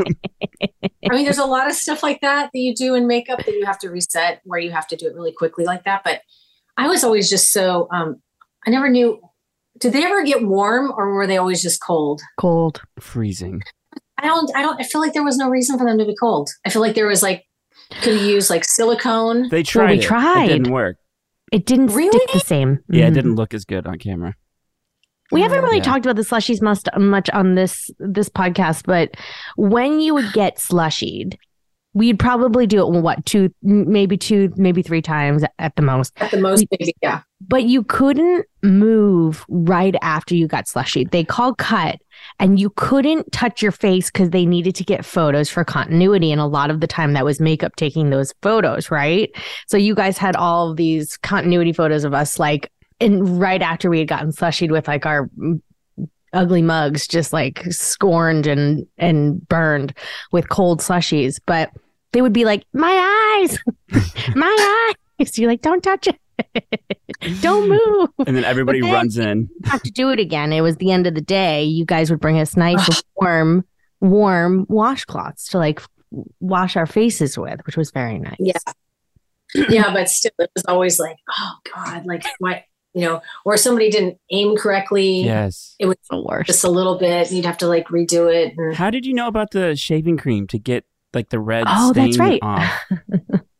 Speaker 5: I mean, there's a lot of stuff like that that you do in makeup that you have to reset where you have to do it really quickly like that. But I was always just so, um, I never knew, did they ever get warm or were they always just cold?
Speaker 4: cold.
Speaker 3: Freezing.
Speaker 5: I don't, I don't, I feel like there was no reason for them to be cold. I feel like there was like, could have used like silicone.
Speaker 3: They tried.
Speaker 4: we
Speaker 3: it.
Speaker 4: tried.
Speaker 3: It didn't work.
Speaker 4: It didn't
Speaker 5: Really?
Speaker 4: stick the same.
Speaker 3: Yeah, it
Speaker 4: Mhm.
Speaker 3: didn't look as good on camera.
Speaker 4: We haven't really
Speaker 3: Yeah.
Speaker 4: talked about the slushies much much on this this podcast, but when you would get slushied, we'd probably do it what two, maybe two, maybe three times at the most.
Speaker 5: At the most, maybe, yeah.
Speaker 4: But you couldn't move right after you got slushied. They called cut, and you couldn't touch your face because they needed to get photos for continuity. And a lot of the time, that was makeup taking those photos, right? So you guys had all these continuity photos of us, like, and right after we had gotten slushied with like our ugly mugs, just like scorned and and burned with cold slushies. But they would be like, "My eyes, my eyes." You're like, "Don't touch it, don't move."
Speaker 3: And then everybody
Speaker 4: then-
Speaker 3: runs in.
Speaker 4: have to do it again. It was the end of the day. You guys would bring us nice warm, warm washcloths to like wash our faces with, which was very nice.
Speaker 5: Yeah. yeah, but still, it was always like, oh God, like what, you know, or somebody didn't aim correctly.
Speaker 3: Yes.
Speaker 5: It was
Speaker 4: the worst.
Speaker 5: just a little bit. and You'd have to like redo it. And
Speaker 3: How did you know about the shaving cream to get like the red
Speaker 4: Oh,
Speaker 3: stain
Speaker 4: that's right.
Speaker 3: off?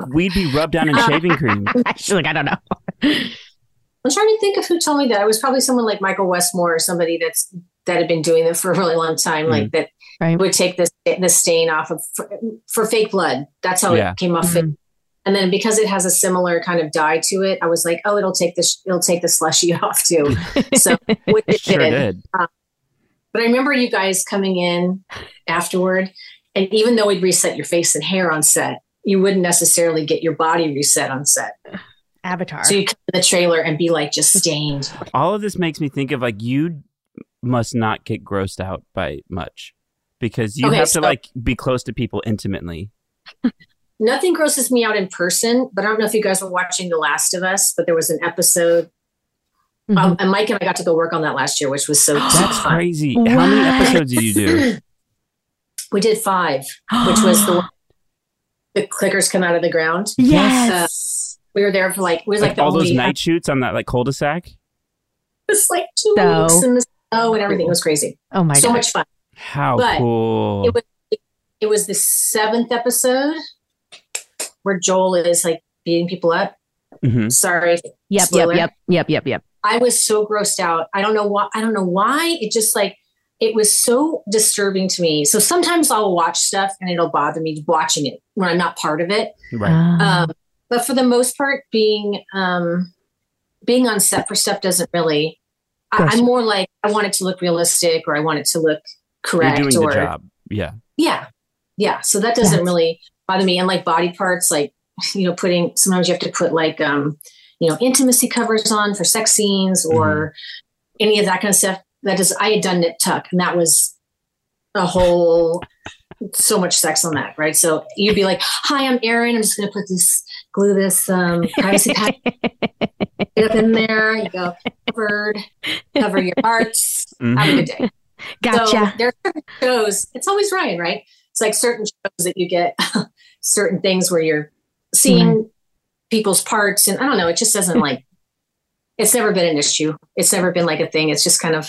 Speaker 3: like we'd be rubbed down in shaving cream.
Speaker 4: Actually, like I don't know.
Speaker 5: I'm trying to think of who told me that. It was probably someone like Michael Westmore or somebody that's that had been doing it for a really long time, like mm. that
Speaker 4: Right.
Speaker 5: would take this the stain off of for, for fake blood. That's how
Speaker 3: Yeah.
Speaker 5: it came off. fake. Mm. And then because it has a similar kind of dye to it, I was like, oh, it'll take this, it'll take the slushy off too. So which it
Speaker 3: Sure
Speaker 5: did.
Speaker 3: did.
Speaker 5: But I remember you guys coming in afterward, and even though we'd reset your face and hair on set, you wouldn't necessarily get your body reset on set.
Speaker 4: Avatar.
Speaker 5: So you come in the trailer and be like just stained.
Speaker 3: All of this makes me think of like you must not get grossed out by much because you
Speaker 5: Okay,
Speaker 3: have to like be close to people intimately.
Speaker 5: Nothing grosses me out in person, but I don't know if you guys were watching The Last of Us, but there was an episode.
Speaker 4: Mhm.
Speaker 5: Um, and Mike and I got to go work on that last year, which was so
Speaker 3: That's
Speaker 5: fun.
Speaker 3: crazy. How many episodes did you do?
Speaker 5: We did five, which was the one the clickers come out of the ground.
Speaker 4: yes.
Speaker 5: We were there for like it was like,
Speaker 3: Like
Speaker 5: the
Speaker 3: all those
Speaker 5: only
Speaker 3: night shoots on that like cul-de-sac?
Speaker 5: It was like two
Speaker 4: So
Speaker 5: weeks in the snow and everything. Was crazy.
Speaker 4: oh my God.
Speaker 5: so
Speaker 4: god.
Speaker 5: much fun.
Speaker 3: How
Speaker 5: But
Speaker 3: cool.
Speaker 5: It was it was the seventh episode where Joel is like beating people up.
Speaker 3: Mhm.
Speaker 5: Sorry,
Speaker 4: Yep, yep, yep, yep, yep, yep.
Speaker 5: I was so grossed out. I don't know why. I don't know why. It just like it was so disturbing to me. So sometimes I'll watch stuff and it'll bother me watching it when I'm not part of it.
Speaker 3: Right.
Speaker 7: Ah.
Speaker 5: Um, but for the most part, being um, being on set for stuff doesn't really. I,
Speaker 7: Gotcha.
Speaker 5: I'm more like I want it to look realistic, or I want it to look
Speaker 3: You're
Speaker 5: correct,
Speaker 3: doing
Speaker 5: or
Speaker 3: the job. Yeah.
Speaker 5: yeah, yeah. So that doesn't
Speaker 7: Yes.
Speaker 5: really bother me. And like body parts, like you know, putting sometimes you have to put like um, you know, intimacy covers on for sex scenes or any of that kind of stuff. That is, I had done Nip tuck, and that was a whole so much sex on that, right? So you'd be like, "Hi, I'm Eryn. I'm just going to put this glue this um, privacy pack get up in there. You go covered, cover your parts. Have a good day."
Speaker 7: Gotcha.
Speaker 5: So there are certain shows. It's always Ryan, right? It's like certain shows that you get certain things where you're seeing people's parts, and I don't know. It just doesn't like. It's never been an issue. It's never been like a thing. It's just kind of,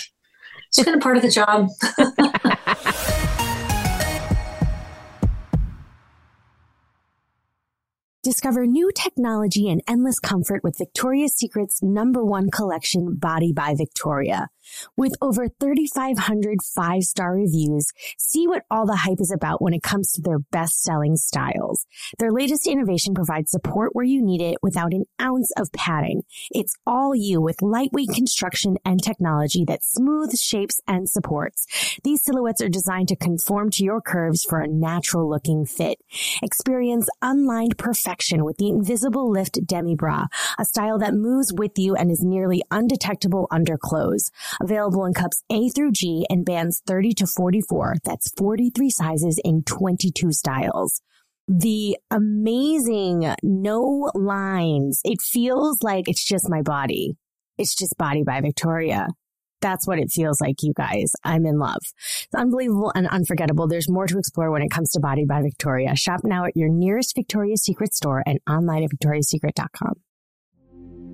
Speaker 5: it's kind of part of the job.
Speaker 4: Discover new technology and endless comfort with Victoria's Secret's number one collection, Body by Victoria. With over 3,500 five star reviews, see what all the hype is about when it comes to their best selling styles. Their latest innovation provides support where you need it without an ounce of padding. It's all you with lightweight construction and technology that smooths, shapes, and supports. These silhouettes are designed to conform to your curves for a natural looking fit. Experience unlined perfection with the Invisible Lift Demi Bra, a style that moves with you and is nearly undetectable under clothes. Available in cups A through G and bands 30 to 44. That's 43 sizes in 22 styles. The amazing no lines. It feels like it's just my body. It's just Body by Victoria. That's what it feels like, you guys. I'm in love. It's unbelievable and unforgettable. There's more to explore when it comes to Body by Victoria. Shop now at your nearest Victoria's Secret store and online at victoriassecret.com.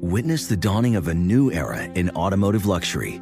Speaker 1: Witness the dawning of a new era in automotive luxury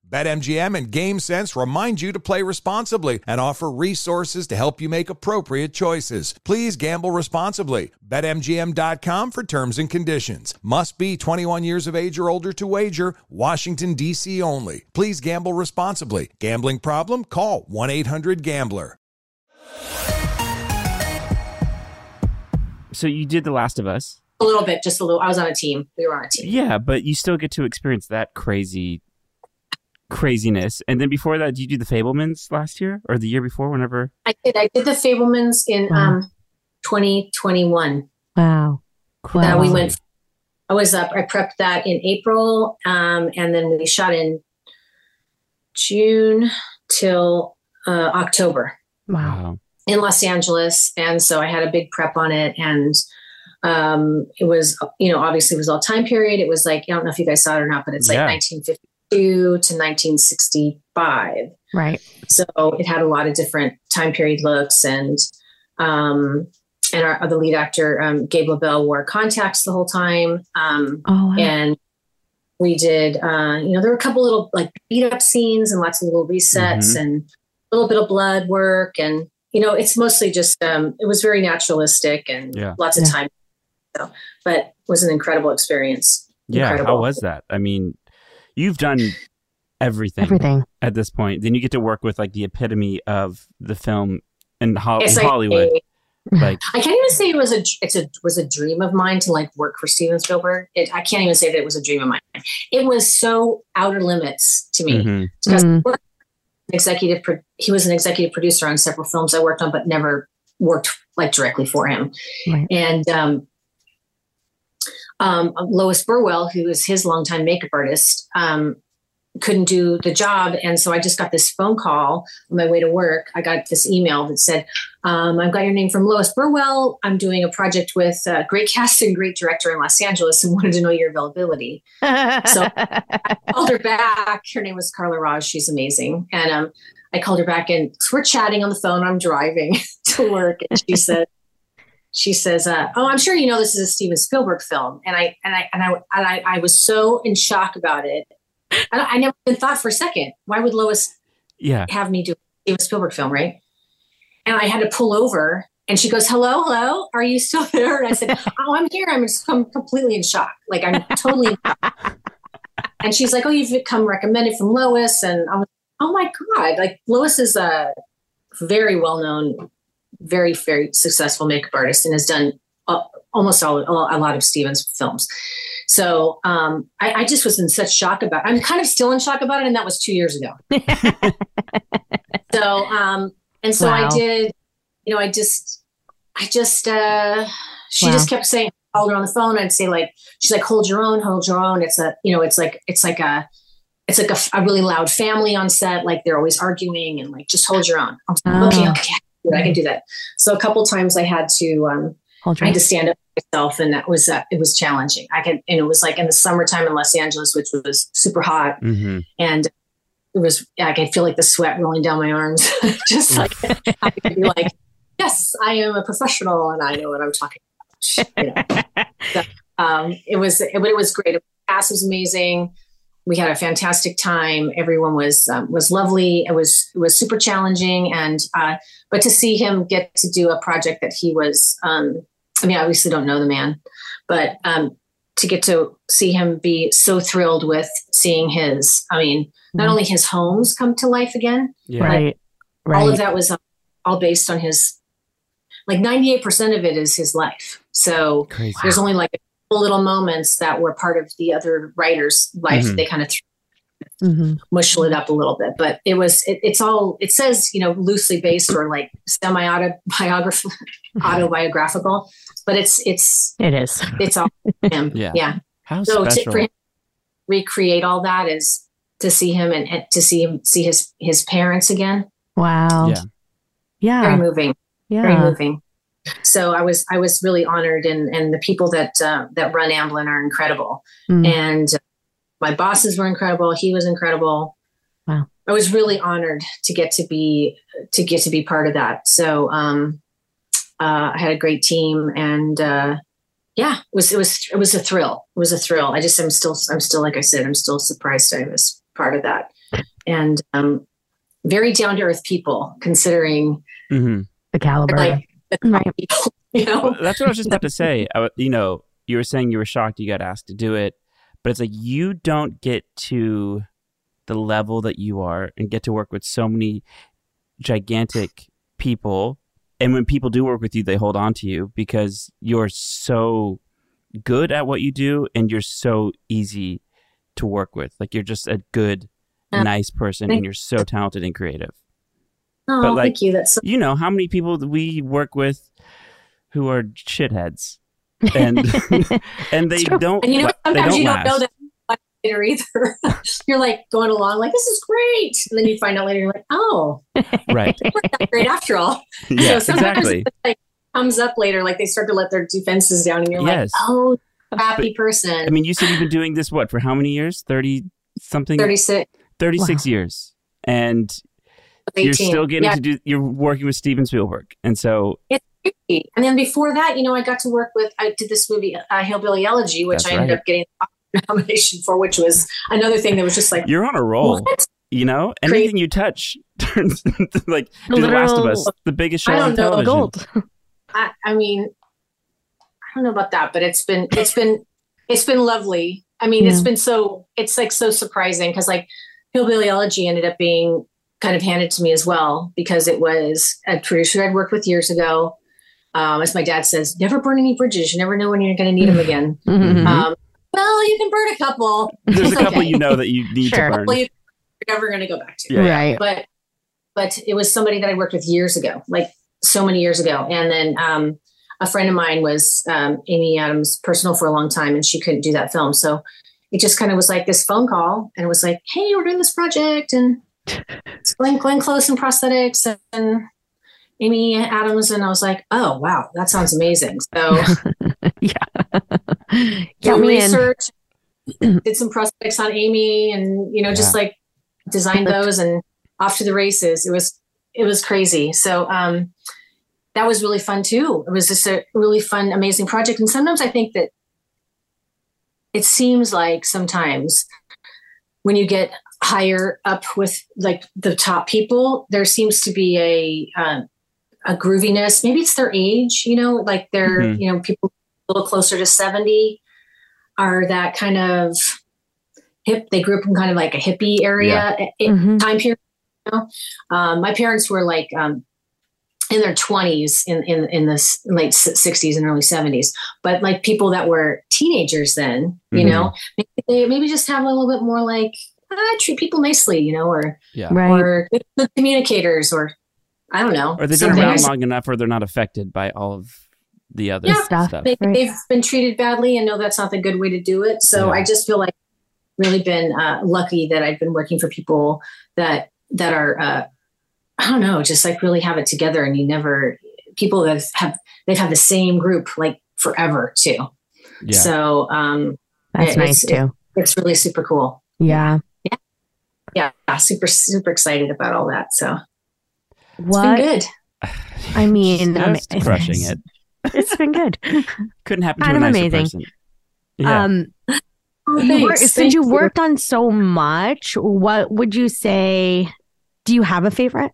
Speaker 8: BetMGM and GameSense remind you to play responsibly and offer resources to help you make appropriate choices. Please gamble responsibly. BetMGM.com for terms and conditions. Must be 21 years of age or older to wager. Washington, D.C. only. Please gamble responsibly. Gambling problem? Call 1 800 Gambler.
Speaker 3: So you did The Last of Us.
Speaker 5: A little bit, just a little. I was on a team. We were on a team.
Speaker 3: Yeah, but you still get to experience that crazy craziness. And then before that, did you do The Fabelmans last year or the year before, whenever?
Speaker 5: I did. I did the Fabelmans in
Speaker 7: Wow.
Speaker 5: um 2021.
Speaker 7: Wow.
Speaker 5: Uh, we went. I was up. I prepped that in April, um, and then we shot in June till uh, October
Speaker 7: Wow.
Speaker 5: in Los Angeles, and so I had a big prep on it, and um, it was you know obviously it was all time period. It was like I don't know if you guys saw it or not, but it's like
Speaker 3: Yeah.
Speaker 5: 1952 to 1965.
Speaker 7: Right.
Speaker 5: So it had a lot of different time period looks and um and our the lead actor um, Gabe LaBelle wore contacts the whole time. Um,
Speaker 4: Oh, wow.
Speaker 5: and we did uh you know there were a couple little like beat up scenes and lots of little resets
Speaker 3: Mhm.
Speaker 5: and a little bit of blood work and you know it's mostly just um it was very naturalistic and
Speaker 3: Yeah.
Speaker 5: lots of
Speaker 4: Yeah.
Speaker 5: time so but it was an incredible experience
Speaker 3: Yeah, how
Speaker 5: Incredible.
Speaker 3: was that? I mean, you've done everything,
Speaker 4: Everything.
Speaker 3: at this point. Then you get to work with like the epitome of the film in, Ho- in
Speaker 5: like
Speaker 3: Hollywood.
Speaker 5: a-
Speaker 3: Like,
Speaker 5: I can't even say it was a it's a was a dream of mine to like work for Steven Spielberg. It, I can't even say that it was a dream of mine. It was so outer limits to me.
Speaker 3: mhm.
Speaker 5: because
Speaker 4: Mhm.
Speaker 5: he worked executive pro- he was an executive producer on several films I worked on, but never worked like directly for him.
Speaker 4: Right.
Speaker 5: And um, um, Lois Burwell, who is his longtime makeup artist, um, couldn't do the job, and so I just got this phone call on my way to work. I got this email that said, um, "I've got your name from Lois Burwell. I'm doing a project with uh, great cast and great director in Los Angeles, and wanted to know your availability." So- I called her back. Her name was Carla Raj. She's amazing. And um, I called her back and so we're chatting on the phone. I'm driving to work. And she said, she says, uh, oh, I'm sure you know this is a Steven Spielberg film. And I, and I, and I, and I, I was so in shock about it. I, I never even thought for a second, why would Lois
Speaker 3: yeah.
Speaker 5: have me do a Steven Spielberg film, right? And I had to pull over and she goes, hello, hello, are you still there? And I said, oh, I'm here. I'm just I'm completely in shock. Like I'm totally in shock. And she's like, oh, you've come recommended from Lois. And I was, oh my God, like Lois is a very well-known, very, very successful makeup artist and has done uh, almost all, a lot of Steven's films. So um, I, I just was in such shock about. I'm kind of still in shock about it, and that was two years ago. so um, and so I did. You know, I just, I just, uh, she
Speaker 4: Wow.
Speaker 5: just kept saying, called her on the phone. I'd say like, she's like, hold your own, hold your own. It's a, you know, it's like, it's like a, it's like a, a really loud family on set. Like they're always arguing and like, just hold your own. Like,
Speaker 4: Oh.
Speaker 5: okay, okay, I can do that. So a couple times I had to, um, I had to stand up myself, and that was uh, it was challenging. I could, and it was like in the summertime in Los Angeles, which was super hot,
Speaker 3: hmm
Speaker 5: and it was I could feel like the sweat rolling down my arms, just like I could be like, yes, I am a professional, and I know what I'm talking about. You know? So, um, it was, it, it was great. The cast was amazing. We had a fantastic time. Everyone was um, was lovely. It was it was super challenging, and uh, but to see him get to do a project that he was, um, I mean, I obviously don't know the man, but um, to get to see him be so thrilled with seeing his, I mean, not
Speaker 4: Mhm.
Speaker 5: only his homes come to life again,
Speaker 3: Yeah.
Speaker 4: Right.
Speaker 5: all of that was uh, all based on his, like 98% of it is his life. So
Speaker 3: Crazy.
Speaker 5: there's only like a couple little moments that were part of the other writer's life.
Speaker 3: Mhm.
Speaker 5: They kind of
Speaker 4: Mhm.
Speaker 5: mushel it up a little bit, but it was, it, it's all, it says, you know, loosely based or like semi autobiographical, autobiographical, but it's, it's,
Speaker 4: It is.
Speaker 5: it's all him.
Speaker 3: Yeah.
Speaker 5: Yeah.
Speaker 3: How
Speaker 5: So to,
Speaker 3: special.
Speaker 5: for him to recreate all that is to see him and, and to see him, see his, his parents again.
Speaker 4: Wow.
Speaker 3: Yeah.
Speaker 5: Very
Speaker 4: Yeah.
Speaker 5: moving. very
Speaker 4: Yeah.
Speaker 5: moving. So I was I was really honored, and and the people that uh, that run Amblin are incredible,
Speaker 4: Mm.
Speaker 5: and my bosses were incredible. He was incredible.
Speaker 4: Wow.
Speaker 5: I was really honored to get to be to get to be part of that. So um, uh, I had a great team, and uh, yeah, it was it was it was a thrill. It was a thrill. I just I'm still I'm still like I said I'm still surprised I was part of that, and um, very down to earth people considering
Speaker 3: hmm
Speaker 4: The caliber.
Speaker 5: like the
Speaker 4: Right.
Speaker 5: you know.
Speaker 3: That's what I was just about to say. I, you know, you were saying you were shocked you got asked to do it, but it's like you don't get to the level that you are and get to work with so many gigantic people. And when people do work with you, they hold on to you because you're so good at what you do and you're so easy to work with. Like you're just a good,
Speaker 5: Yeah.
Speaker 3: nice person and you're so talented and creative.
Speaker 5: Oh,
Speaker 3: But, like,
Speaker 5: thank you. That's so,
Speaker 3: you know how many people we work with who are shitheads and and they don't
Speaker 5: and you know sometimes
Speaker 3: don't
Speaker 5: you
Speaker 3: last.
Speaker 5: don't know that later either. you're like going along like this is great, and then you find out later you're like, oh,
Speaker 3: right
Speaker 5: great after all.
Speaker 3: yeah
Speaker 5: so sometimes
Speaker 3: exactly
Speaker 5: it like comes up later, like they start to let their defenses down, and you're
Speaker 3: Yes.
Speaker 5: like, oh, happy person.
Speaker 3: i mean you said you've been doing this what for how many years 30 something
Speaker 5: thirty six.
Speaker 3: 36 years and you're still getting
Speaker 5: yeah,
Speaker 3: to do you're working with steven spielberg and so
Speaker 5: And then before that, you know, I got to work with, I did this movie, uh, Hillbilly Elegy, which
Speaker 3: That's
Speaker 5: I ended up getting a nomination for, which was another thing that was just like,
Speaker 3: You're on a roll.
Speaker 5: what?
Speaker 3: You know,
Speaker 5: Crazy.
Speaker 3: anything you touch turns into like The Last of Us, the biggest show
Speaker 5: I
Speaker 3: on
Speaker 5: don't know,
Speaker 3: television.
Speaker 4: Gold.
Speaker 5: I, I mean, I don't know about that, but it's been, it's been, it's been lovely. I mean, it's been so, it's like so surprising because like Hillbilly Elegy ended up being kind of handed to me as well because it was a producer I'd worked with years ago. Um, as my dad says, never burn any bridges. You never know when you're going to need them again.
Speaker 4: Mhm.
Speaker 5: Um, well, you can burn a couple.
Speaker 3: There's a couple
Speaker 5: okay.
Speaker 3: you know that you need
Speaker 4: Sure.
Speaker 3: to burn.
Speaker 5: Well, you- you're never going to go back to.
Speaker 3: Yeah, yeah.
Speaker 4: Right.
Speaker 5: But but it was somebody that I worked with years ago, like so many years ago. And then um, a friend of mine was um, Amy Adams' personal for a long time, and she couldn't do that film. So it just kind of was like this phone call, and it was like, "Hey, we're doing this project, and Glenn, Glenn Close and prosthetics, and Amy Adams." And I was like, "Oh, wow, that sounds amazing." So
Speaker 4: yeah.
Speaker 5: did
Speaker 4: Count me in.
Speaker 5: research, did some prosthetics on Amy, and you know, just like designed those and off to the races. It was it was crazy. So um, that was really fun too. It was just a really fun, amazing project. And sometimes I think that it seems like sometimes when you get higher up with like the top people, there seems to be a uh, a grooviness. Maybe it's their age, you know, like they're
Speaker 3: Mhm.
Speaker 5: you know people a little closer to seventy are that kind of hip. They grew up in kind of like a hippie area i- i-
Speaker 4: Mhm.
Speaker 5: time period. You know? um, my parents were like um, in their twenties in in in the late sixties and early seventies, but like people that were teenagers then, you
Speaker 3: Mhm.
Speaker 5: know, maybe they maybe just have a little bit more like ah, treat people nicely, you know, or
Speaker 3: Yeah.
Speaker 4: Right.
Speaker 5: or good, good communicators, or I don't know,
Speaker 3: Or they've been around long enough or they're not affected by all of the other
Speaker 5: Yeah.
Speaker 3: stuff.
Speaker 4: Stuff.
Speaker 5: they,
Speaker 4: Right.
Speaker 5: they've been treated badly and know that's not the good way to do it. So
Speaker 3: Yeah.
Speaker 5: I just feel like really been uh, lucky that I've been working for people that that are uh, I don't know, just like really have it together, and you never people that have they've had the same group like forever too.
Speaker 3: Yeah.
Speaker 5: So um,
Speaker 4: That's
Speaker 5: It-
Speaker 4: nice
Speaker 5: it's-
Speaker 4: too.
Speaker 5: it's really super cool.
Speaker 4: Yeah.
Speaker 5: Yeah, super super excited about all that. So it's
Speaker 4: What?
Speaker 5: been good.
Speaker 4: I mean, I
Speaker 3: Just
Speaker 4: mean,
Speaker 3: crushing it.
Speaker 4: It's been good.
Speaker 3: Couldn't happen to
Speaker 4: kind
Speaker 3: a nicer
Speaker 4: amazing.
Speaker 3: person. Yeah.
Speaker 4: Um,
Speaker 5: Oh,
Speaker 4: you work,
Speaker 5: thanks.
Speaker 4: since you. worked on so much, what would you say? Do you have a favorite?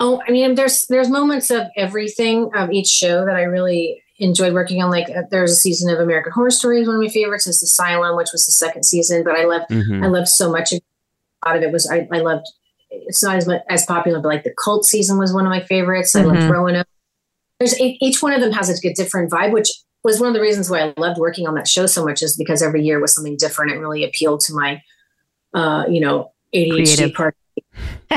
Speaker 5: Oh, I mean, there's there's moments of everything of each show that I really enjoyed working on. Like, uh, there's a season of American Horror Stories. One of my favorites is Asylum, which was the second season. But I loved
Speaker 3: Mhm.
Speaker 5: I loved so much. of- A lot of it was I, I loved. It's not as much as popular, but like the Cult season was one of my favorites. I loved
Speaker 4: Mhm.
Speaker 5: Roanoke. There's each one of them has a different vibe, which was one of the reasons why I loved working on that show so much. Is because every year was something different. It really appealed to my, uh, you know, ADHD
Speaker 4: Creative.
Speaker 5: part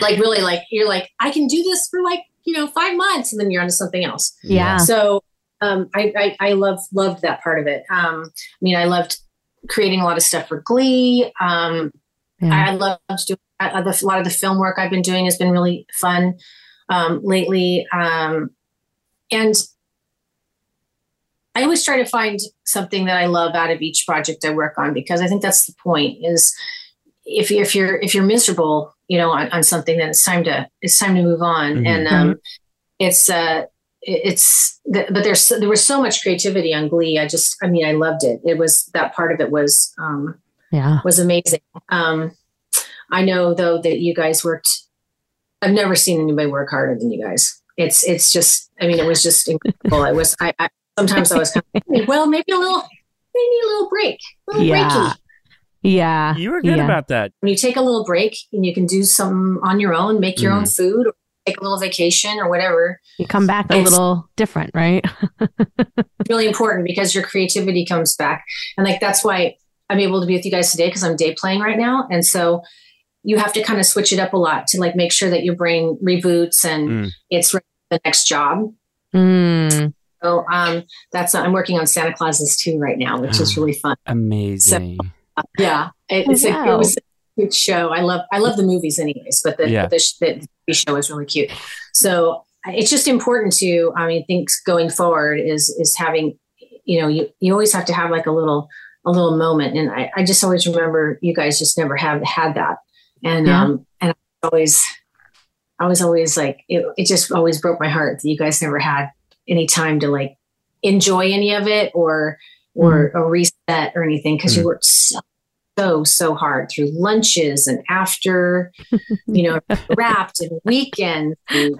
Speaker 5: like really like you're like i can do this for like you know five months and then you're onto something else.
Speaker 4: Yeah.
Speaker 5: so um i i, I love loved that part of it. Um i mean i loved creating a lot of stuff for glee. Um
Speaker 4: Yeah.
Speaker 5: i loved doing I, I- the, a lot of the film work i've been doing has been really fun um lately. Um and I always try to find something that I love out of each project I work on because I think that's the point is if you if you're if you're miserable, you know, on, on something, then it's time to it's time to move on.
Speaker 3: Mhm.
Speaker 5: And um, it's uh, it's but there's there was so much creativity on Glee. I just I mean I loved it. It was that part of it was um,
Speaker 4: yeah.
Speaker 5: was amazing. Um, I know though that you guys worked. I've never seen anybody work harder than you guys. It's it's just. I mean, it was just incredible. It was. I, I sometimes I was kind of well, maybe a little, maybe a little break, a little
Speaker 4: Yeah.
Speaker 5: breaky.
Speaker 4: Yeah.
Speaker 3: You were good
Speaker 4: yeah.
Speaker 3: about that.
Speaker 5: When you take a little break and you can do some on your own, make your own
Speaker 3: Mhm.
Speaker 5: food, or take a little vacation or whatever.
Speaker 4: You come back a
Speaker 5: It's-
Speaker 4: little different, right?
Speaker 5: Really important because your creativity comes back, and like that's why I'm able to be with you guys today because I'm day playing right now, and so you have to kind of switch it up a lot to like make sure that your brain reboots and
Speaker 3: Mm.
Speaker 5: it's ready for the next job.
Speaker 4: Mm.
Speaker 5: So um, that's I'm working on Santa Clauses too right now, which is really fun.
Speaker 3: Amazing.
Speaker 5: Yeah, it, it's a, it was a cute show. I love I love the movies anyways, but the
Speaker 3: Yeah.
Speaker 5: the, sh- the show is really cute. So it's just important to I mean, things going forward is is having you know you you always have to have like a little a little moment, and I, I just always remember you guys just never have had that, and
Speaker 4: Yeah.
Speaker 5: um and I always I was always like, it, it just always broke my heart that you guys never had any time to like enjoy any of it or or mm-hmm. a reset or anything because you mm. worked so so so hard through lunches and after you know wrapped and weekends and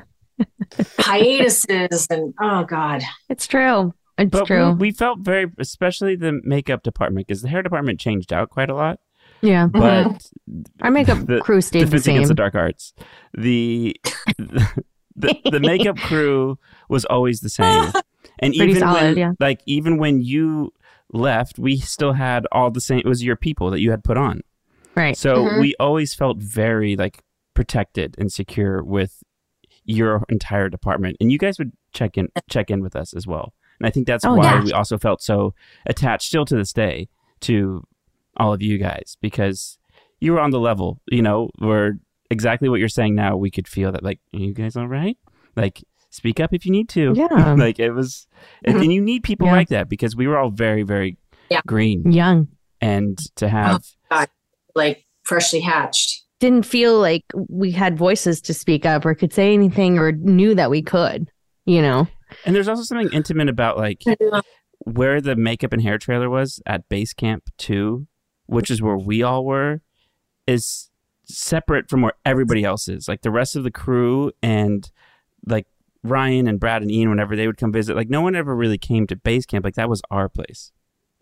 Speaker 5: hiatuses and oh god
Speaker 4: It's true. It's
Speaker 3: But
Speaker 4: true.
Speaker 3: we, we felt very, especially the makeup department, because the hair department changed out quite a lot.
Speaker 4: yeah. Mm-hmm.
Speaker 3: But
Speaker 4: Our makeup
Speaker 3: the-
Speaker 4: crew stayed the
Speaker 3: Defense
Speaker 4: same.
Speaker 3: Against the Dark Arts. The the, the makeup crew was always the same, and
Speaker 4: Pretty
Speaker 3: even
Speaker 4: solid,
Speaker 3: when
Speaker 4: yeah.
Speaker 3: like even when you left, we still had all the same. It was your people that you had put on,
Speaker 4: right.
Speaker 3: so
Speaker 5: Mhm.
Speaker 3: we always felt very like protected and secure with your entire department, and you guys would check in check in with us as well. And I think that's
Speaker 4: Oh,
Speaker 3: why
Speaker 4: yeah.
Speaker 3: we also felt so attached, still to this day, to all of you guys because you were on the level. You know, where exactly what you're saying now, we could feel that like, are you guys all right? Like, speak up if you need to.
Speaker 4: Yeah.
Speaker 3: like it was, and, and you need people
Speaker 4: Yeah.
Speaker 3: like that because we were all very, very
Speaker 5: Yeah.
Speaker 3: green,
Speaker 4: Young.
Speaker 3: and to oh, have
Speaker 5: like freshly hatched
Speaker 4: Didn't feel like we had voices to speak up or could say anything or knew that we could, you know?
Speaker 3: And there's also something intimate about like where the makeup and hair trailer was at base camp two, which is where we all were, is separate from where everybody else is. Like the rest of the crew and like Ryan and Brad and Ian, whenever they would come visit, like no one ever really came to base camp. Like that was our place.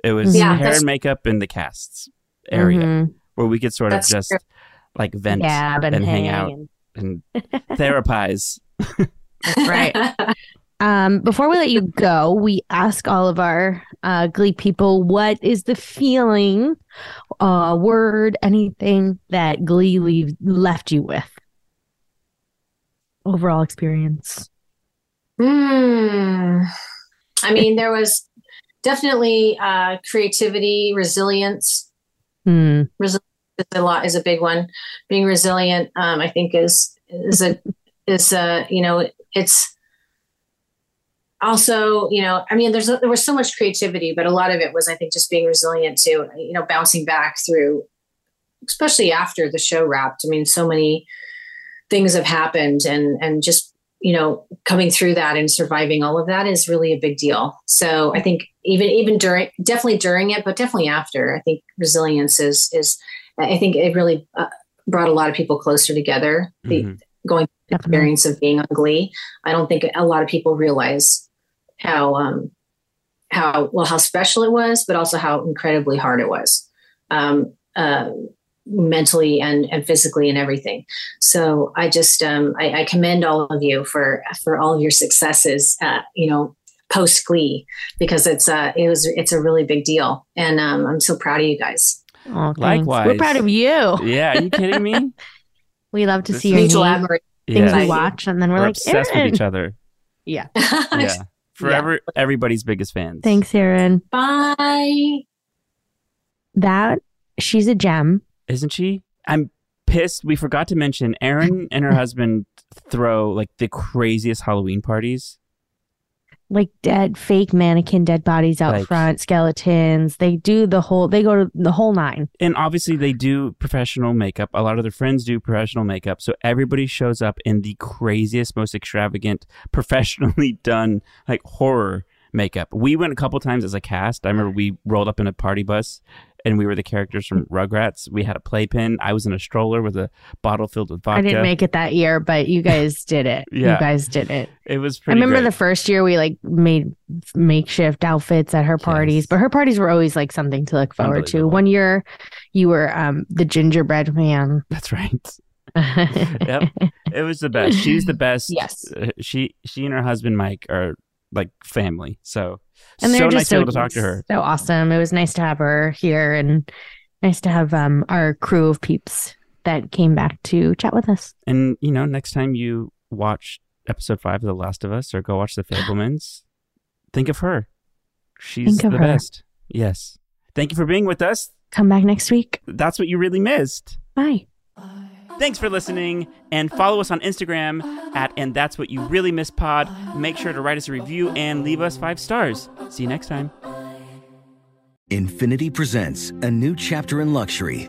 Speaker 3: It was
Speaker 5: Yeah,
Speaker 3: hair and makeup in the casts area
Speaker 4: Mhm.
Speaker 3: where we could sort of
Speaker 5: That's
Speaker 3: just
Speaker 5: true.
Speaker 3: like vent
Speaker 4: Yeah, but
Speaker 3: and hang out
Speaker 4: and-
Speaker 3: and therapize.
Speaker 4: Right. Um, before we let you go, we ask all of our uh, Glee people what is the feeling, uh, word, anything that Glee leave, left you with? Overall experience.
Speaker 5: Hmm. I mean, there was definitely uh, creativity, resilience.
Speaker 4: Hmm.
Speaker 5: is a lot is a big one. Being resilient, um, I think, is is a is a you know it's also you know I mean there's there was so much creativity, but a lot of it was I think just being resilient to you know bouncing back through, especially after the show wrapped. I mean, so many things have happened, and and just you know coming through that and surviving all of that is really a big deal. So I think even even during definitely during it, but definitely after, I think resilience is is I think it really uh, brought a lot of people closer together. The
Speaker 3: Mhm.
Speaker 5: going through the experience of being on Glee, I don't think a lot of people realize how um, how well how special it was, but also how incredibly hard it was, um, uh, mentally and and physically and everything. So I just um, I, I commend all of you for for all of your successes. Uh, you know. Post Glee, because it's uh it was it's a really big deal, and um, I'm so proud of you guys.
Speaker 4: Oh.
Speaker 3: Likewise.
Speaker 4: We're proud of you.
Speaker 3: Yeah, are you kidding me?
Speaker 4: We love to
Speaker 3: This
Speaker 4: see your
Speaker 5: Mutual
Speaker 4: neat
Speaker 5: admiration.
Speaker 4: things
Speaker 3: yeah.
Speaker 4: we watch, and then we're,
Speaker 3: We're
Speaker 4: like,
Speaker 3: obsessed
Speaker 4: Eryn.
Speaker 3: with each other.
Speaker 4: Yeah.
Speaker 3: Yeah. Forever everybody's biggest fans.
Speaker 4: Thanks, Eryn.
Speaker 5: Bye.
Speaker 4: That she's a gem.
Speaker 3: Isn't she? I'm pissed. We forgot to mention Eryn and her husband throw like the craziest Halloween parties.
Speaker 4: like dead fake mannequin dead bodies out
Speaker 3: Like-
Speaker 4: front skeletons they do the whole they go to the whole nine
Speaker 3: And obviously they do professional makeup. A lot of their friends do professional makeup. So everybody shows up in the craziest, most extravagant, professionally done like horror makeup. We went a couple times as a cast. I remember we rolled up in a party bus and we were the characters from Rugrats. We had a playpen. I was in a stroller with a bottle filled with vodka.
Speaker 4: i didn't make it that year but you guys did it
Speaker 3: Yeah.
Speaker 4: you guys did it
Speaker 3: it was
Speaker 4: i remember
Speaker 3: great.
Speaker 4: the first year we like made makeshift outfits at her parties
Speaker 3: Yes.
Speaker 4: but her parties were always like something to look forward to one year you were um the gingerbread man
Speaker 3: That's right. Yep. It was the best. She's the best.
Speaker 4: Yes.
Speaker 3: Uh, she she and her husband Mike are like family. So
Speaker 4: and they're
Speaker 3: so nice
Speaker 4: just
Speaker 3: to be
Speaker 4: so,
Speaker 3: able to talk to her.
Speaker 4: so awesome it was nice to have her here and nice to have um our crew of peeps that came back to chat with us
Speaker 3: And you know, next time you watch episode five of The Last of Us or go watch The Fabelmans, think of her. She's
Speaker 4: of
Speaker 3: the
Speaker 4: her.
Speaker 3: best. Yes. Thank you for being with us.
Speaker 4: come back next week
Speaker 3: That's what you really missed.
Speaker 4: bye
Speaker 3: Thanks for listening and follow us on Instagram at and that's what you really miss pod. Make sure to write us a review and leave us five stars. See you next time.
Speaker 1: Infiniti presents a new chapter in luxury,